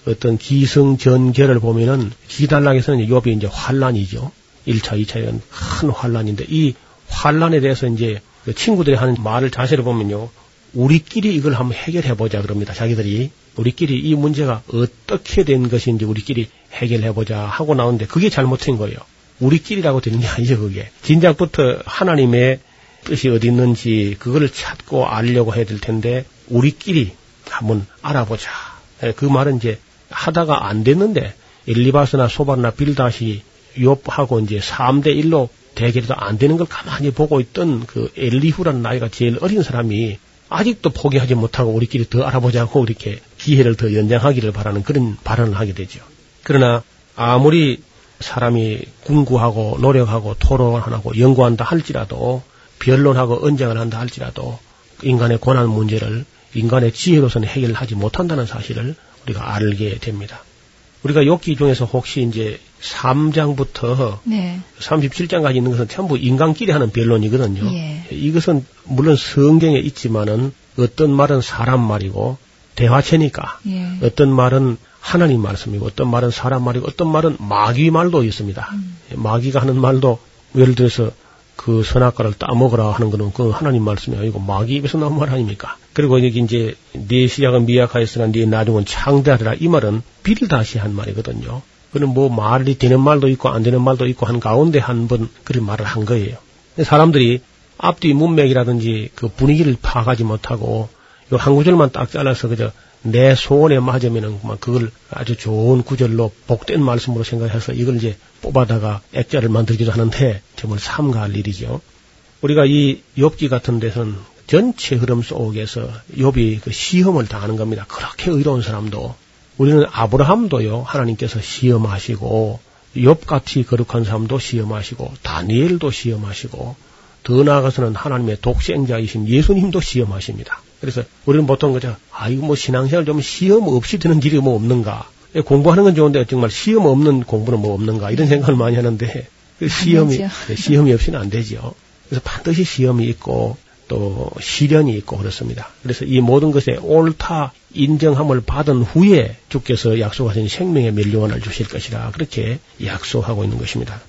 어떤 기승전결을 보면은 기단락에서는 욥이 이제 환란이죠. 1차, 2차 이런 큰 환란인데 이 환란에 대해서 이제 그 친구들이 하는 말을 자세를 보면요. 우리끼리 이걸 한번 해결해 보자 그럽니다. 자기들이 우리끼리 이 문제가 어떻게 된 것인지 우리끼리 해결해 보자 하고 나오는데 그게 잘못된 거예요. 우리끼리라고 되는 게 아니죠, 그게. 진작부터 하나님의 뜻이 어디 있는지 그거를 찾고 알려고 해야 될 텐데 우리끼리 한번 알아보자. 예, 그 말은 이제 하다가 안 됐는데 엘리바스나 소바나 빌다시 욥하고 이제 3대 1로 대결도 안 되는 걸 가만히 보고 있던 그 엘리후라는 나이가 제일 어린 사람이 아직도 포기하지 못하고 우리끼리 더 알아보자고 이렇게 기회를 더 연장하기를 바라는 그런 발언을 하게 되죠. 그러나 아무리 사람이 궁구하고 노력하고 토론하고 연구한다 할지라도 변론하고 언쟁을 한다 할지라도 인간의 고난 문제를 인간의 지혜로서는 해결하지 못한다는 사실을 우리가 알게 됩니다. 우리가 욕기 중에서 혹시 이제 3장부터 네. 37장까지 있는 것은 전부 인간끼리 하는 변론이거든요. 예. 이것은 물론 성경에 있지만은 어떤 말은 사람 말이고 대화체니까 예. 어떤 말은 하나님 말씀이고 어떤 말은 사람 말이고 어떤 말은 마귀 말도 있습니다. 마귀가 하는 말도 예를 들어서 그 선악과를 따먹으라 하는 거는 그 하나님 말씀이 아니고 마귀 입에서 나온 말 아닙니까? 그리고 여기 이제 네 시작은 미약하였으나 네 나중은 창대하리라 이 말은 빌다시 한 말이거든요. 그는 뭐 말이 되는 말도 있고 안 되는 말도 있고 한 가운데 한 번 그런 말을 한 거예요. 사람들이 앞뒤 문맥이라든지 그 분위기를 파악하지 못하고 요 한 구절만 딱 잘라서 그저 내 소원에 맞으면은 그걸 아주 좋은 구절로 복된 말씀으로 생각해서 이걸 이제 뽑아다가 액자를 만들기도 하는데 정말 삼가할 일이죠. 우리가 이 욥기 같은 데서는 전체 흐름 속에서 욥이 그 시험을 당하는 겁니다. 그렇게 의로운 사람도 우리는 아브라함도요 하나님께서 시험하시고 욥같이 거룩한 사람도 시험하시고 다니엘도 시험하시고 더 나아가서는 하나님의 독생자이신 예수님도 시험하십니다. 그래서 우리는 보통 그저 아 이거 뭐 신앙생활 좀 시험 없이 되는 길이 뭐 없는가 공부하는 건 좋은데 정말 시험 없는 공부는 뭐 없는가 이런 생각을 많이 하는데 그 시험이 네, 시험이 없이는 안 되죠. 그래서 반드시 시험이 있고 또 시련이 있고 그렇습니다. 그래서 이 모든 것에 옳다 인정함을 받은 후에 주께서 약속하신 생명의 멸류관을 주실 것이라 그렇게 약속하고 있는 것입니다.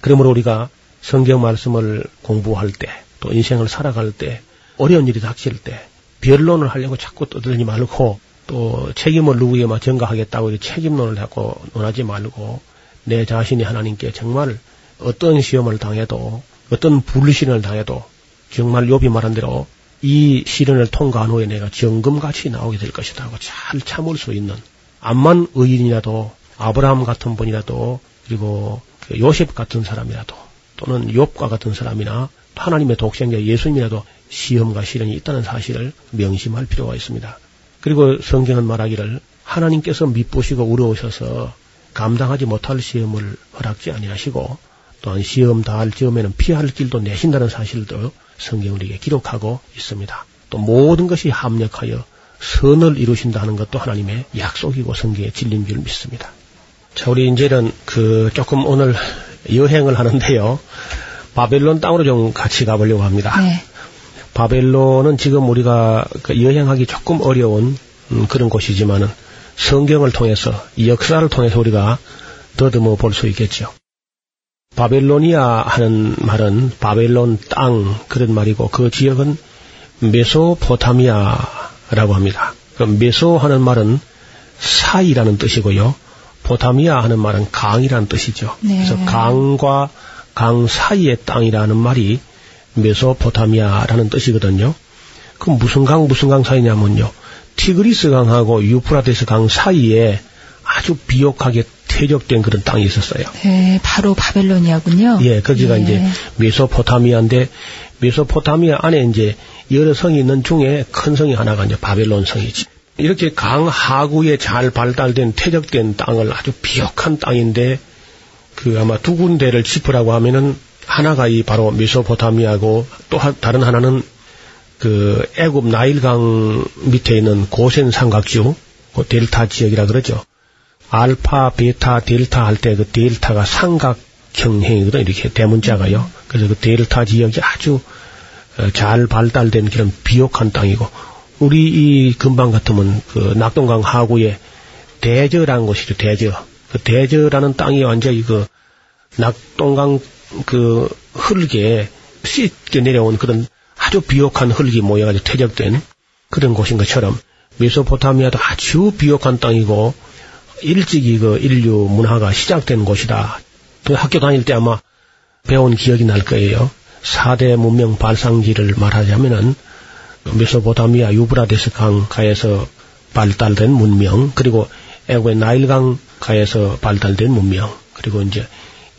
그러므로 우리가 성경 말씀을 공부할 때 또 인생을 살아갈 때 어려운 일이 닥칠 때 변론을 하려고 자꾸 떠들지 말고 또 책임을 누구에게만 전가하겠다고 책임론을 하고 논하지 말고 내 자신이 하나님께 정말 어떤 시험을 당해도 어떤 불신을 당해도 정말 욥이 말한 대로 이 시련을 통과한 후에 내가 정금같이 나오게 될 것이다 하고 잘 참을 수 있는 암만 의인이라도 아브라함 같은 분이라도 그리고 그 요셉 같은 사람이라도 또는 욥과 같은 사람이나 하나님의 독생자 예수님이라도 시험과 시련이 있다는 사실을 명심할 필요가 있습니다. 그리고 성경은 말하기를 하나님께서 미쁘시고 우러우셔서 감당하지 못할 시험을 허락지 아니하시고 또한 시험 다할 즈음에는 피할 길도 내신다는 사실도 성경 우리에게 기록하고 있습니다. 또 모든 것이 합력하여 선을 이루신다는 것도 하나님의 약속이고 성경의 진리인 줄 믿습니다. 자, 우리 이제는 그 조금 오늘 여행을 하는데요. 바벨론 땅으로 좀 같이 가보려고 합니다. 네. 바벨론은 지금 우리가 그 여행하기 조금 어려운 음, 그런 곳이지만은 성경을 통해서 역사를 통해서 우리가 더듬어 볼 수 있겠죠. 바벨로니아 하는 말은 바벨론 땅 그런 말이고 그 지역은 메소포타미아라고 합니다. 그 메소 하는 말은 사이라는 뜻이고요. 포타미아 하는 말은 강이라는 뜻이죠. 네. 그래서 강과 강 사이의 땅이라는 말이 메소포타미아라는 뜻이거든요. 그 무슨 강 무슨 강 사이냐면요. 티그리스 강하고 유프라테스 강 사이에 아주 비옥하게 퇴적된 그런 땅이 있었어요. 네, 바로 바벨로니아군요. 예, 거기가 예. 이제 메소포타미아인데 메소포타미아 안에 이제 여러 성이 있는 중에 큰 성이 하나가 이제 바벨론 성이지. 이렇게 강 하구에 잘 발달된 퇴적된 땅을 아주 비옥한 땅인데 그 아마 두 군데를 짚으라고 하면은 하나가 이 바로 메소포타미아고 또 다른 하나는 그 애굽 나일강 밑에 있는 고센 삼각주, 그 델타 지역이라 그러죠. 알파, 베타, 델타 할 때 그 델타가 삼각형행이거든 이렇게 대문자가요. 그래서 그 델타 지역이 아주 어, 잘 발달된 그런 비옥한 땅이고 우리 이 근방 같으면 그 낙동강 하구에 대저라는 곳이죠. 대저. 그 대저라는 땅이 완전히 그 낙동강 그 흙에 씻겨 내려온 그런 아주 비옥한 흙이 모여가지고 퇴적된 그런 곳인 것처럼 메소포타미아도 아주 비옥한 땅이고 일찍이 그 인류 문화가 시작된 곳이다. 그 학교 다닐 때 아마 배운 기억이 날 거예요. 4대 문명 발상지를 말하자면은 메소포타미아 유브라데스 강가에서 발달된 문명, 그리고 애굽의 나일강 가에서 발달된 문명, 그리고 이제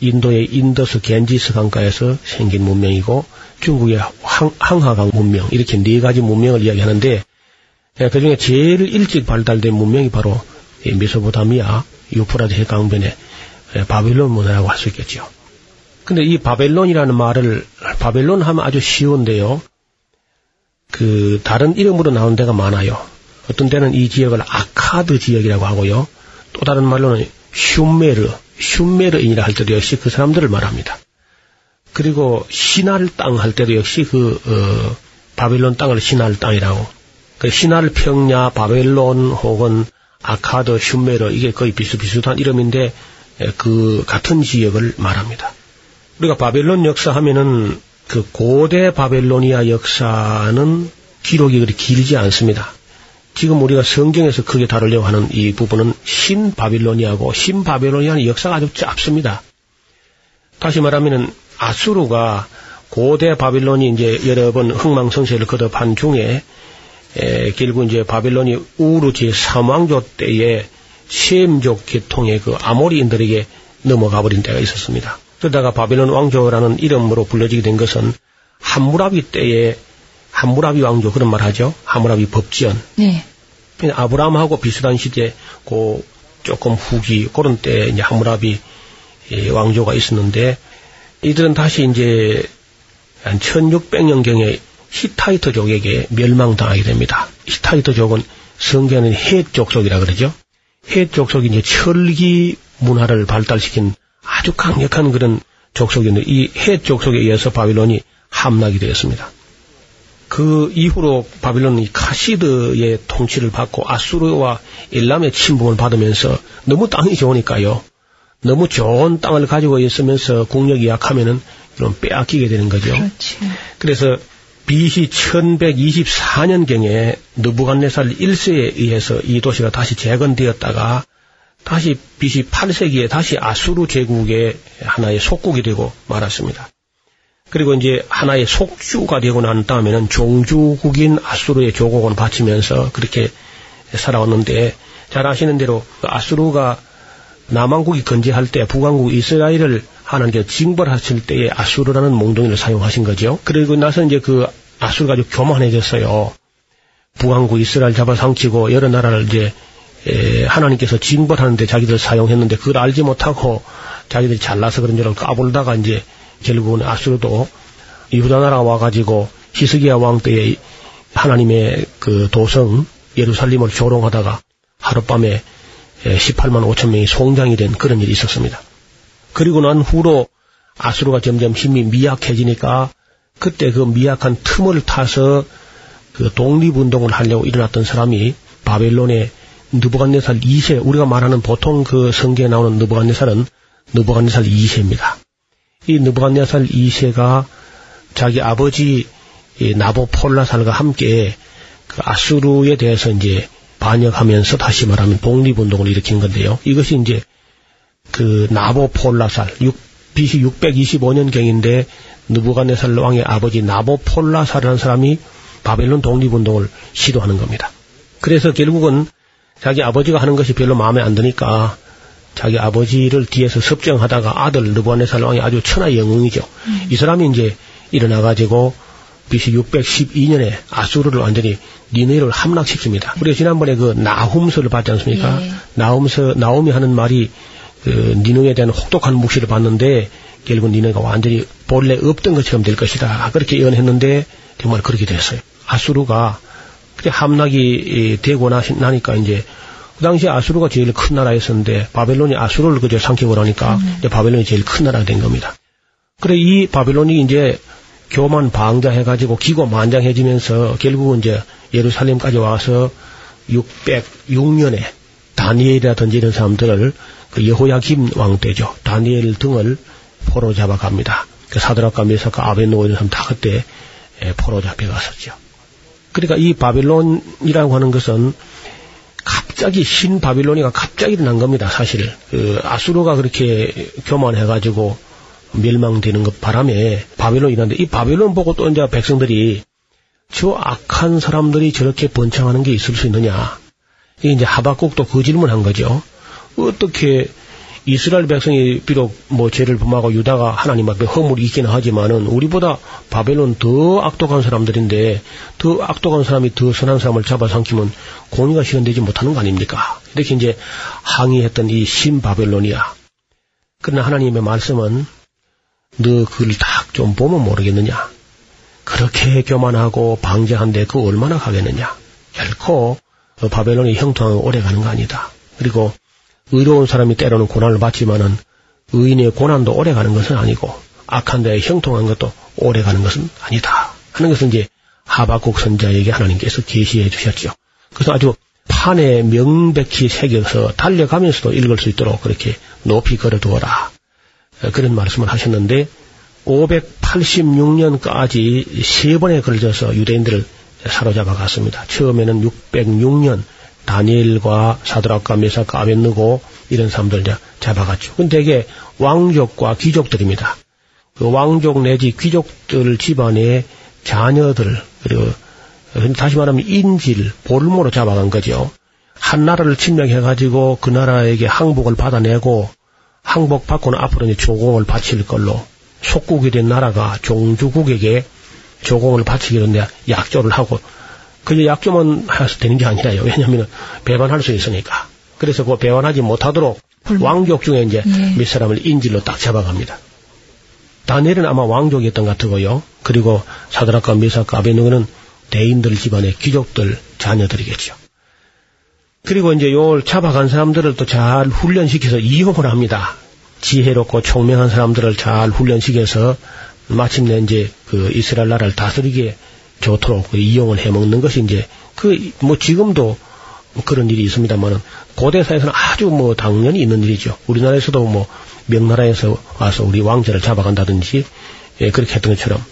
인도의 인더스 갠지스 강가에서 생긴 문명이고 중국의 황, 황하강 문명 이렇게 네 가지 문명을 이야기하는데 예, 그 중에 제일 일찍 발달된 문명이 바로 메소포타미아 유프라데 강변의 예, 바벨론 문화라고 할 수 있겠죠. 근데 이 바벨론이라는 말을 바벨론 하면 아주 쉬운데요. 그 다른 이름으로 나온 데가 많아요. 어떤 때는 이 지역을 아카드 지역이라고 하고요. 또 다른 말로는 슈메르, 슈메르인이라 할 때도 역시 그 사람들을 말합니다. 그리고 신할 땅 할 때도 역시 그 어, 바벨론 땅을 신할 땅이라고. 그 신할 평야, 바벨론 혹은 아카드, 슈메르 이게 거의 비슷비슷한 이름인데 그 같은 지역을 말합니다. 우리가 바벨론 역사 하면은 그 고대 바벨로니아 역사는 기록이 그리 길지 않습니다. 지금 우리가 성경에서 크게 다루려고 하는 이 부분은 신바빌로니아고 신바빌로니아는 역사가 아주 짧습니다. 다시 말하면은 아수르가 고대 바빌론이 이제 여러 번 흥망성쇠를 거듭한 중에 에, 결국 이제 바벨론이 우르 제3왕조 때에 셈족 계통의 그 아모리인들에게 넘어가 버린 때가 있었습니다. 그러다가 바벨론 왕조라는 이름으로 불려지게 된 것은 함무라비 때에 함무라비 왕조 그런 말 하죠. 함무라비 법지연. 네. 아브라함하고 비슷한 시대 그 조금 후기 그런 때 이제 함무라비 왕조가 있었는데 이들은 다시 이제 한 1600년경에 히타이트족에게 멸망당하게 됩니다. 히타이트족은 성경에는 해족속이라 그러죠. 해족속이 이제 철기 문화를 발달시킨 아주 강력한 그런 족속인데 이 해족속에 의해서 바빌론이 함락이 되었습니다. 그 이후로 바빌론이 카시드의 통치를 받고 아수르와 일람의 침범을 받으면서 너무 땅이 좋으니까요. 너무 좋은 땅을 가지고 있으면서 국력이 약하면은 그럼 빼앗기게 되는 거죠. 그렇죠. 그래서 BC 1124년경에 느부갓네살 1세에 의해서 이 도시가 다시 재건되었다가 다시 BC 8세기에 다시 아수르 제국의 하나의 속국이 되고 말았습니다. 그리고 이제 하나의 속주가 되고 난 다음에는 종주국인 아수르의 조국을 바치면서 그렇게 살아왔는데 잘 아시는 대로 아수르가 남왕국이 건재할 때 북왕국 이스라엘을 하나님께 징벌하실 때에 아수르라는 몽둥이를 사용하신 거죠. 그리고 나서 이제 그 아수르가 아주 교만해졌어요. 북왕국 이스라엘 잡아상치고 여러 나라를 이제 에, 하나님께서 징벌하는데 자기들 사용했는데 그걸 알지 못하고 자기들이 잘나서 그런 줄 알고 까불다가 이제 결국은 아수르도 이후다 나라가 와가지고 히스기야 왕 때에 하나님의 그 도성 예루살렘을 조롱하다가 하룻밤에 18만 5천 명이 송장이 된 그런 일이 있었습니다. 그리고 난 후로 아수르가 점점 힘이 미약해지니까 그때 그 미약한 틈을 타서 그 독립운동을 하려고 일어났던 사람이 바벨론의 느부갓네살 2세 우리가 말하는 보통 그 성경에 나오는 느부갓네살은 느부갓네살 2세입니다. 이 느부갓네살 2세가 자기 아버지 나보폴라살과 함께 그 아수르에 대해서 이제 반역하면서 다시 말하면 독립운동을 일으킨 건데요. 이것이 이제 그 나보폴라살 6, BC 625년경인데 느부갓네살 왕의 아버지 나보폴라살이라는 사람이 바벨론 독립운동을 시도하는 겁니다. 그래서 결국은 자기 아버지가 하는 것이 별로 마음에 안 드니까 자기 아버지를 뒤에서 섭정하다가 아들 느부갓네살 왕이 아주 천하 영웅이죠. 음. 이 사람이 이제 일어나가지고 BC 612년에 아수르를 완전히 니네를 함락시킵니다. 우리가 지난번에 그 나훔서를 봤지 않습니까? 예. 나훔서 나움이 하는 말이 그 니누에 대한 혹독한 묵시를 봤는데 결국 니누가 완전히 본래 없던 것처럼 될 것이다. 그렇게 예언했는데 정말 그렇게 됐어요. 아수르가 그렇게 함락이 되고 나니까 이제 그 당시 아수르가 제일 큰 나라였었는데 바벨론이 아수르를 그저 삼켜버리니까 음. 이제 바벨론이 제일 큰 나라가 된 겁니다. 그래 이 바벨론이 이제 교만 방자해가지고 기고 만장해지면서 결국은 이제 예루살렘까지 와서 606년에 다니엘이라든지 이런 사람들을 그 여호야김 왕 때죠. 다니엘 등을 포로 잡아갑니다. 그 사드락과 메사카 아벤노 이런 사람 다 그때 포로 잡혀갔었죠. 그러니까 이 바빌론이라고 하는 것은 갑자기 신 바빌론이가 갑자기 일어난 겁니다. 사실 그 아수르가 그렇게 교만해가지고 멸망되는 것 바람에 바벨론이 일어났는데 이 바벨론 보고 또 이제 백성들이 저 악한 사람들이 저렇게 번창하는 게 있을 수 있느냐. 이게 이제 하박국도 그 질문한 거죠. 어떻게 이스라엘 백성이 비록 뭐 죄를 범하고 유다가 하나님 앞에 허물이 있기는 하지만은 우리보다 바벨론 더 악독한 사람들인데 더 악독한 사람이 더 선한 사람을 잡아 삼키면 공의가 실현되지 못하는 거 아닙니까? 이렇게 이제 항의했던 이 신바벨론이야. 그러나 하나님의 말씀은 너 그걸 딱 좀 보면 모르겠느냐? 그렇게 교만하고 방제한데 그 얼마나 가겠느냐? 결코 바벨론의 형통은 오래 가는 거 아니다. 그리고 의로운 사람이 때로는 고난을 받지만은 의인의 고난도 오래 가는 것은 아니고 악한 데에 형통한 것도 오래 가는 것은 아니다. 하는 것은 이제 하박국 선자에게 하나님께서 계시해 주셨죠. 그래서 아주 판에 명백히 새겨서 달려가면서도 읽을 수 있도록 그렇게 높이 걸어두어라. 그런 말씀을 하셨는데 586년까지 세 번에 걸려서 유대인들을 사로잡아 갔습니다. 처음에는 606년 다니엘과 사드락과 메사카 아벤느고 이런 사람들 이제 잡아갔죠. 근데 이게 왕족과 귀족들입니다. 그 왕족 내지 귀족들 집안의 자녀들 그리고 다시 말하면 인질, 볼모로 잡아간 거죠. 한 나라를 침략해가지고 그 나라에게 항복을 받아내고 항복받고는 앞으로 이제 조공을 바칠 걸로 속국이 된 나라가 종주국에게 조공을 바치기로 약조를 하고 그 약조만 해서 되는 게 아니라요. 왜냐하면 배반할 수 있으니까. 그래서 그 배반하지 못하도록 왕족 중에 이제 예. 몇 사람을 인질로 딱 잡아갑니다. 다니엘은 아마 왕족이었던 것 같고요. 그리고 사드락과 미사과 아베누고는 대인들 집안의 귀족들 자녀들이겠죠. 그리고 이제 요 잡아간 사람들을 또 잘 훈련시켜서 이용을 합니다. 지혜롭고 총명한 사람들을 잘 훈련시켜서 마침내 이제 그 이스라엘 나라를 다스리게 좋도록 그 이용을 해 먹는 것이 이제 그 뭐 지금도 그런 일이 있습니다만은 고대사에서는 아주 뭐 당연히 있는 일이죠. 우리나라에서도 뭐 명나라에서 와서 우리 왕자를 잡아간다든지 예, 그렇게 했던 것처럼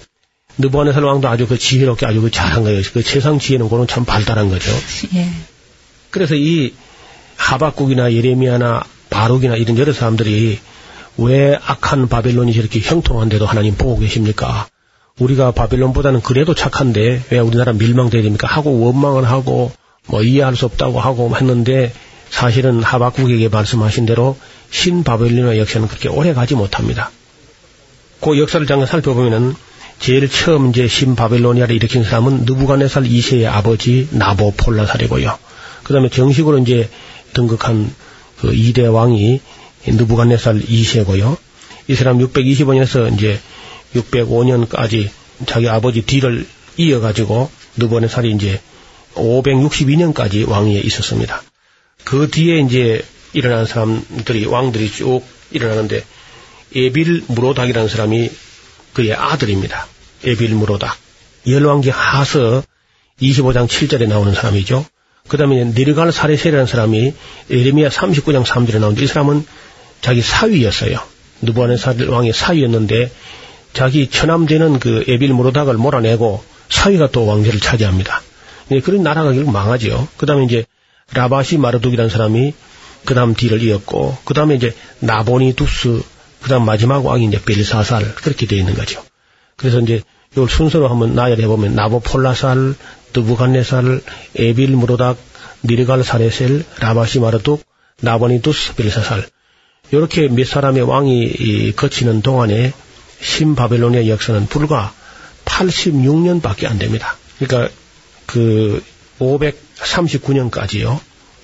느부갓네살 왕도 아주 그 지혜롭게 아주 그 잘한 거예요. 그 세상 지혜는 그는 참 발달한 거죠. 예. 그래서 이 하박국이나 예레미야나 바룩이나 이런 여러 사람들이 왜 악한 바벨론이 저렇게 형통한데도 하나님 보고 계십니까? 우리가 바벨론보다는 그래도 착한데 왜 우리나라 밀망돼야 됩니까? 하고 원망을 하고 뭐 이해할 수 없다고 하고 했는데 사실은 하박국에게 말씀하신 대로 신 바벨론의 역사는 그렇게 오래 가지 못합니다. 그 역사를 잠깐 살펴보면은 제일 처음 이제 신 바벨로니아를 일으킨 사람은 느부갓네살 2세의 아버지 나보폴라살이고요. 그 다음에 정식으로 이제 등극한 그 2대 왕이 느부갓네살 2세고요. 이 사람 625년에서 이제 605년까지 자기 아버지 뒤를 이어가지고 느부갓네살이 이제 562년까지 왕위에 있었습니다. 그 뒤에 이제 일어난 사람들이 왕들이 쭉 일어나는데 에빌 무로닥이라는 사람이 그의 아들입니다. 에빌 무로닥. 열왕기 하서 25장 7절에 나오는 사람이죠. 그 다음에 니르갈 사레셀이라는 사람이 에레미야 39장 3절에 나오는데 이 사람은 자기 사위였어요. 느부갓네살 왕의 사위였는데 자기 처남되는 그 에빌 무로닥을 몰아내고 사위가 또 왕제를 차지합니다. 예, 그런 나라가 결국 망하죠. 그 다음에 이제 라바시 마르둑이라는 사람이 그 다음 뒤를 이었고, 그 다음에 이제 나보니 두스, 그 다음 마지막 왕이 이제 벨사살, 그렇게 되어 있는 거죠. 그래서 이제 이걸 순서로 한번 나열해보면 나보폴라살, 드부간네살, 에빌 무로닥, 니르갈 사레셀, 라바시 마르둑, 나보니 두스, 벨사살. 이렇게 몇 사람의 왕이 이 거치는 동안에 신바벨로니아 역사는 불과 86년밖에 안 됩니다. 그러니까 그 539년까지요.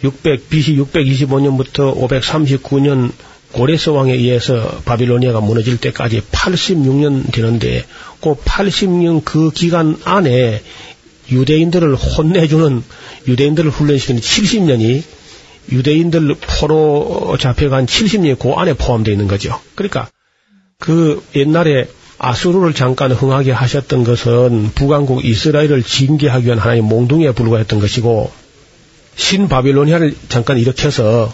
600 BC 625년부터 539년 고레스 왕에 의해서 바빌로니아가 무너질 때까지 86년 되는데 그 80년 그 기간 안에 유대인들을 혼내주는 유대인들을 훈련시키는 70년이 유대인들 포로 잡혀간 70년이 그 안에 포함되어 있는 거죠. 그러니까 그 옛날에 아수르를 잠깐 흥하게 하셨던 것은 북왕국 이스라엘을 징계하기 위한 하나의 몽둥이에 불과했던 것이고 신 바빌로니아를 잠깐 일으켜서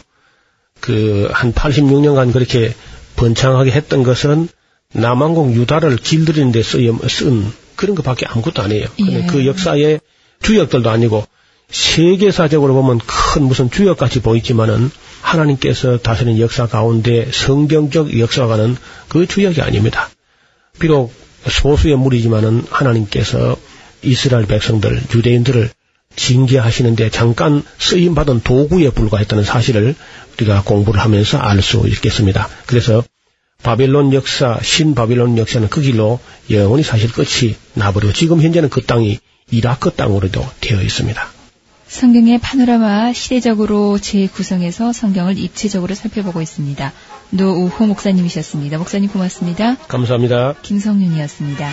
그 한 86년간 그렇게 번창하게 했던 것은 남왕국 유다를 길들이는 데쓴 그런 것밖에 아무것도 아니에요. 근데 예. 그 역사의 주역들도 아니고 세계사적으로 보면 큰 무슨 주역같이 보이지만은 하나님께서 다스리는 역사 가운데 성경적 역사가는 그 주역이 아닙니다. 비록 소수의 무리지만은 하나님께서 이스라엘 백성들, 유대인들을 징계하시는데 잠깐 쓰임 받은 도구에 불과했다는 사실을 우리가 공부를 하면서 알 수 있겠습니다. 그래서 바벨론 역사, 신바벨론 역사는 그 길로 영원히 사실 끝이 나버리고 지금 현재는 그 땅이 이라크 땅으로도 되어 있습니다. 성경의 파노라마 시대적으로 재구성해서 성경을 입체적으로 살펴보고 있습니다. 노우호 목사님이셨습니다. 목사님 고맙습니다. 감사합니다. 김성윤이었습니다.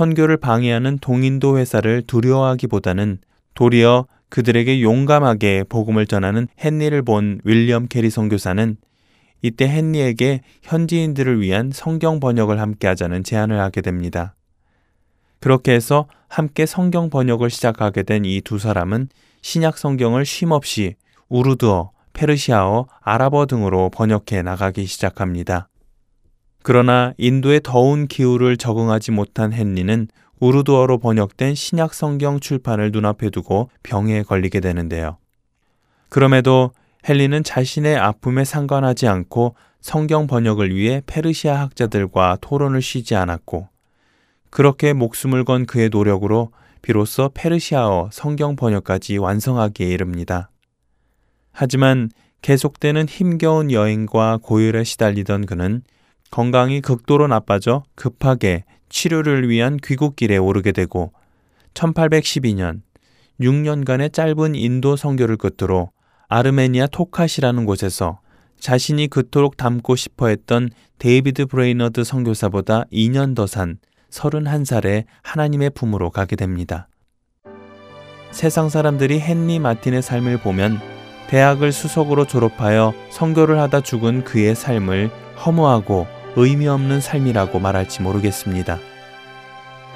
선교를 방해하는 동인도 회사를 두려워하기보다는 도리어 그들에게 용감하게 복음을 전하는 헨리를 본 윌리엄 캐리 선교사는 이때 헨리에게 현지인들을 위한 성경 번역을 함께 하자는 제안을 하게 됩니다. 그렇게 해서 함께 성경 번역을 시작하게 된 이 두 사람은 신약 성경을 쉼없이 우르두어, 페르시아어, 아랍어 등으로 번역해 나가기 시작합니다. 그러나 인도의 더운 기후를 적응하지 못한 헨리는 우르드어로 번역된 신약 성경 출판을 눈앞에 두고 병에 걸리게 되는데요. 그럼에도 헨리는 자신의 아픔에 상관하지 않고 성경 번역을 위해 페르시아 학자들과 토론을 쉬지 않았고 그렇게 목숨을 건 그의 노력으로 비로소 페르시아어 성경 번역까지 완성하기에 이릅니다. 하지만 계속되는 힘겨운 여행과 고열에 시달리던 그는 건강이 극도로 나빠져 급하게 치료를 위한 귀국길에 오르게 되고 1812년 6년간의 짧은 인도 선교를 끝으로 아르메니아 토캇이라는 곳에서 자신이 그토록 닮고 싶어 했던 데이비드 브레이너드 선교사보다 2년 더 산 31살에 하나님의 품으로 가게 됩니다. 세상 사람들이 헨리 마틴의 삶을 보면 대학을 수석으로 졸업하여 선교를 하다 죽은 그의 삶을 허무하고 의미 없는 삶이라고 말할지 모르겠습니다.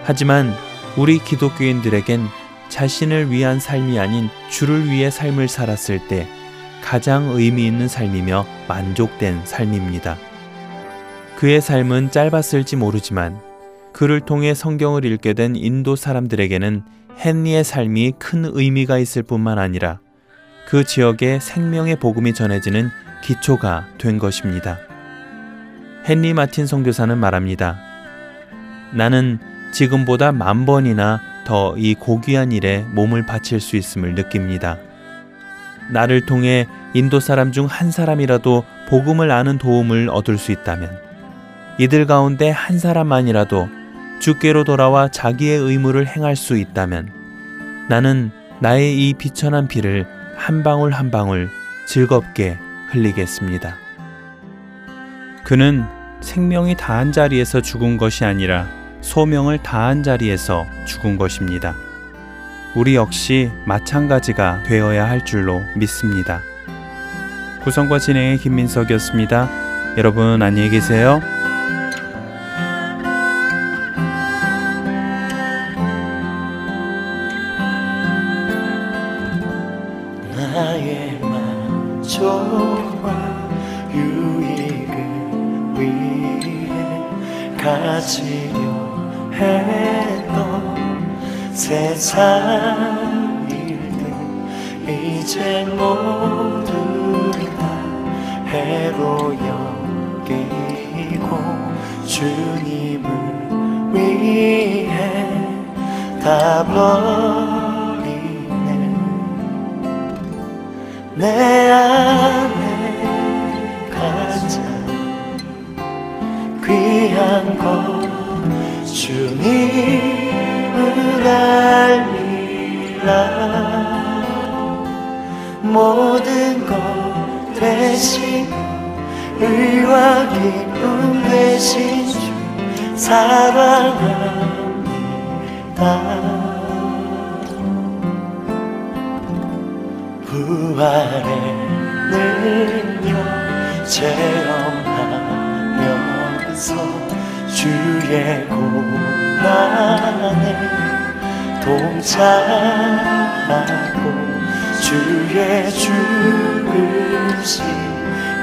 하지만 우리 기독교인들에겐 자신을 위한 삶이 아닌 주를 위해 삶을 살았을 때 가장 의미 있는 삶이며 만족된 삶입니다. 그의 삶은 짧았을지 모르지만 그를 통해 성경을 읽게 된 인도 사람들에게는 헨리의 삶이 큰 의미가 있을 뿐만 아니라 그 지역에 생명의 복음이 전해지는 기초가 된 것입니다. 헨리 마틴 선교사는 말합니다. 나는 지금보다 만 번이나 더 이 고귀한 일에 몸을 바칠 수 있음을 느낍니다. 나를 통해 인도 사람 중 한 사람이라도 복음을 아는 도움을 얻을 수 있다면 이들 가운데 한 사람만이라도 주께로 돌아와 자기의 의무를 행할 수 있다면 나는 나의 이 비천한 피를 한 방울 한 방울 즐겁게 흘리겠습니다. 그는 생명이 다한 자리에서 죽은 것이 아니라 소명을 다한 자리에서 죽은 것입니다. 우리 역시 마찬가지가 되어야 할 줄로 믿습니다. 구성과 진행의 김민석이었습니다. 여러분 안녕히 계세요. 세상 일들 이제 모두 다 해로 여기고 주님을 위해 다 되신 주 사랑합니다. 부활의 능력 체험하면서 주의 고난에 동참하고 주의 죽으신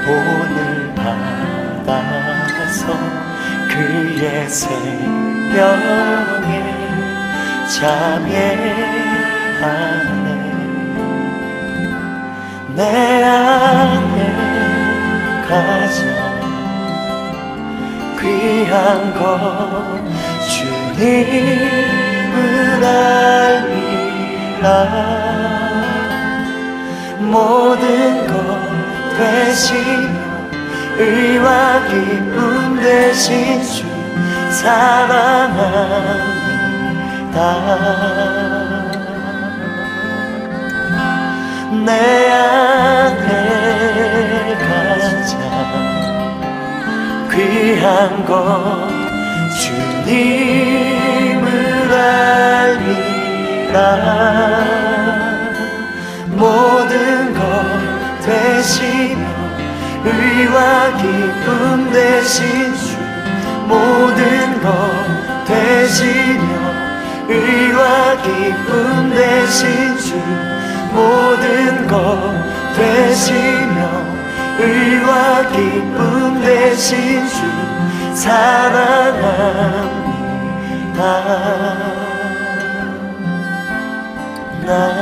본을 받아 서 그의 생명에 참여하네 내 안에 가장 귀한 것 주님을 알리라. 모든 것 되시며 의와 기쁨 되신 주 사랑합니다. 내 안에 가장 귀한 것 주님을 알리라. 모든 것 되시며 의와 기쁨 주 모든 것 되시며 의와 기쁨 되신 주 모든 것 되시며 의와 기쁨 되신 주 사랑합니다. 나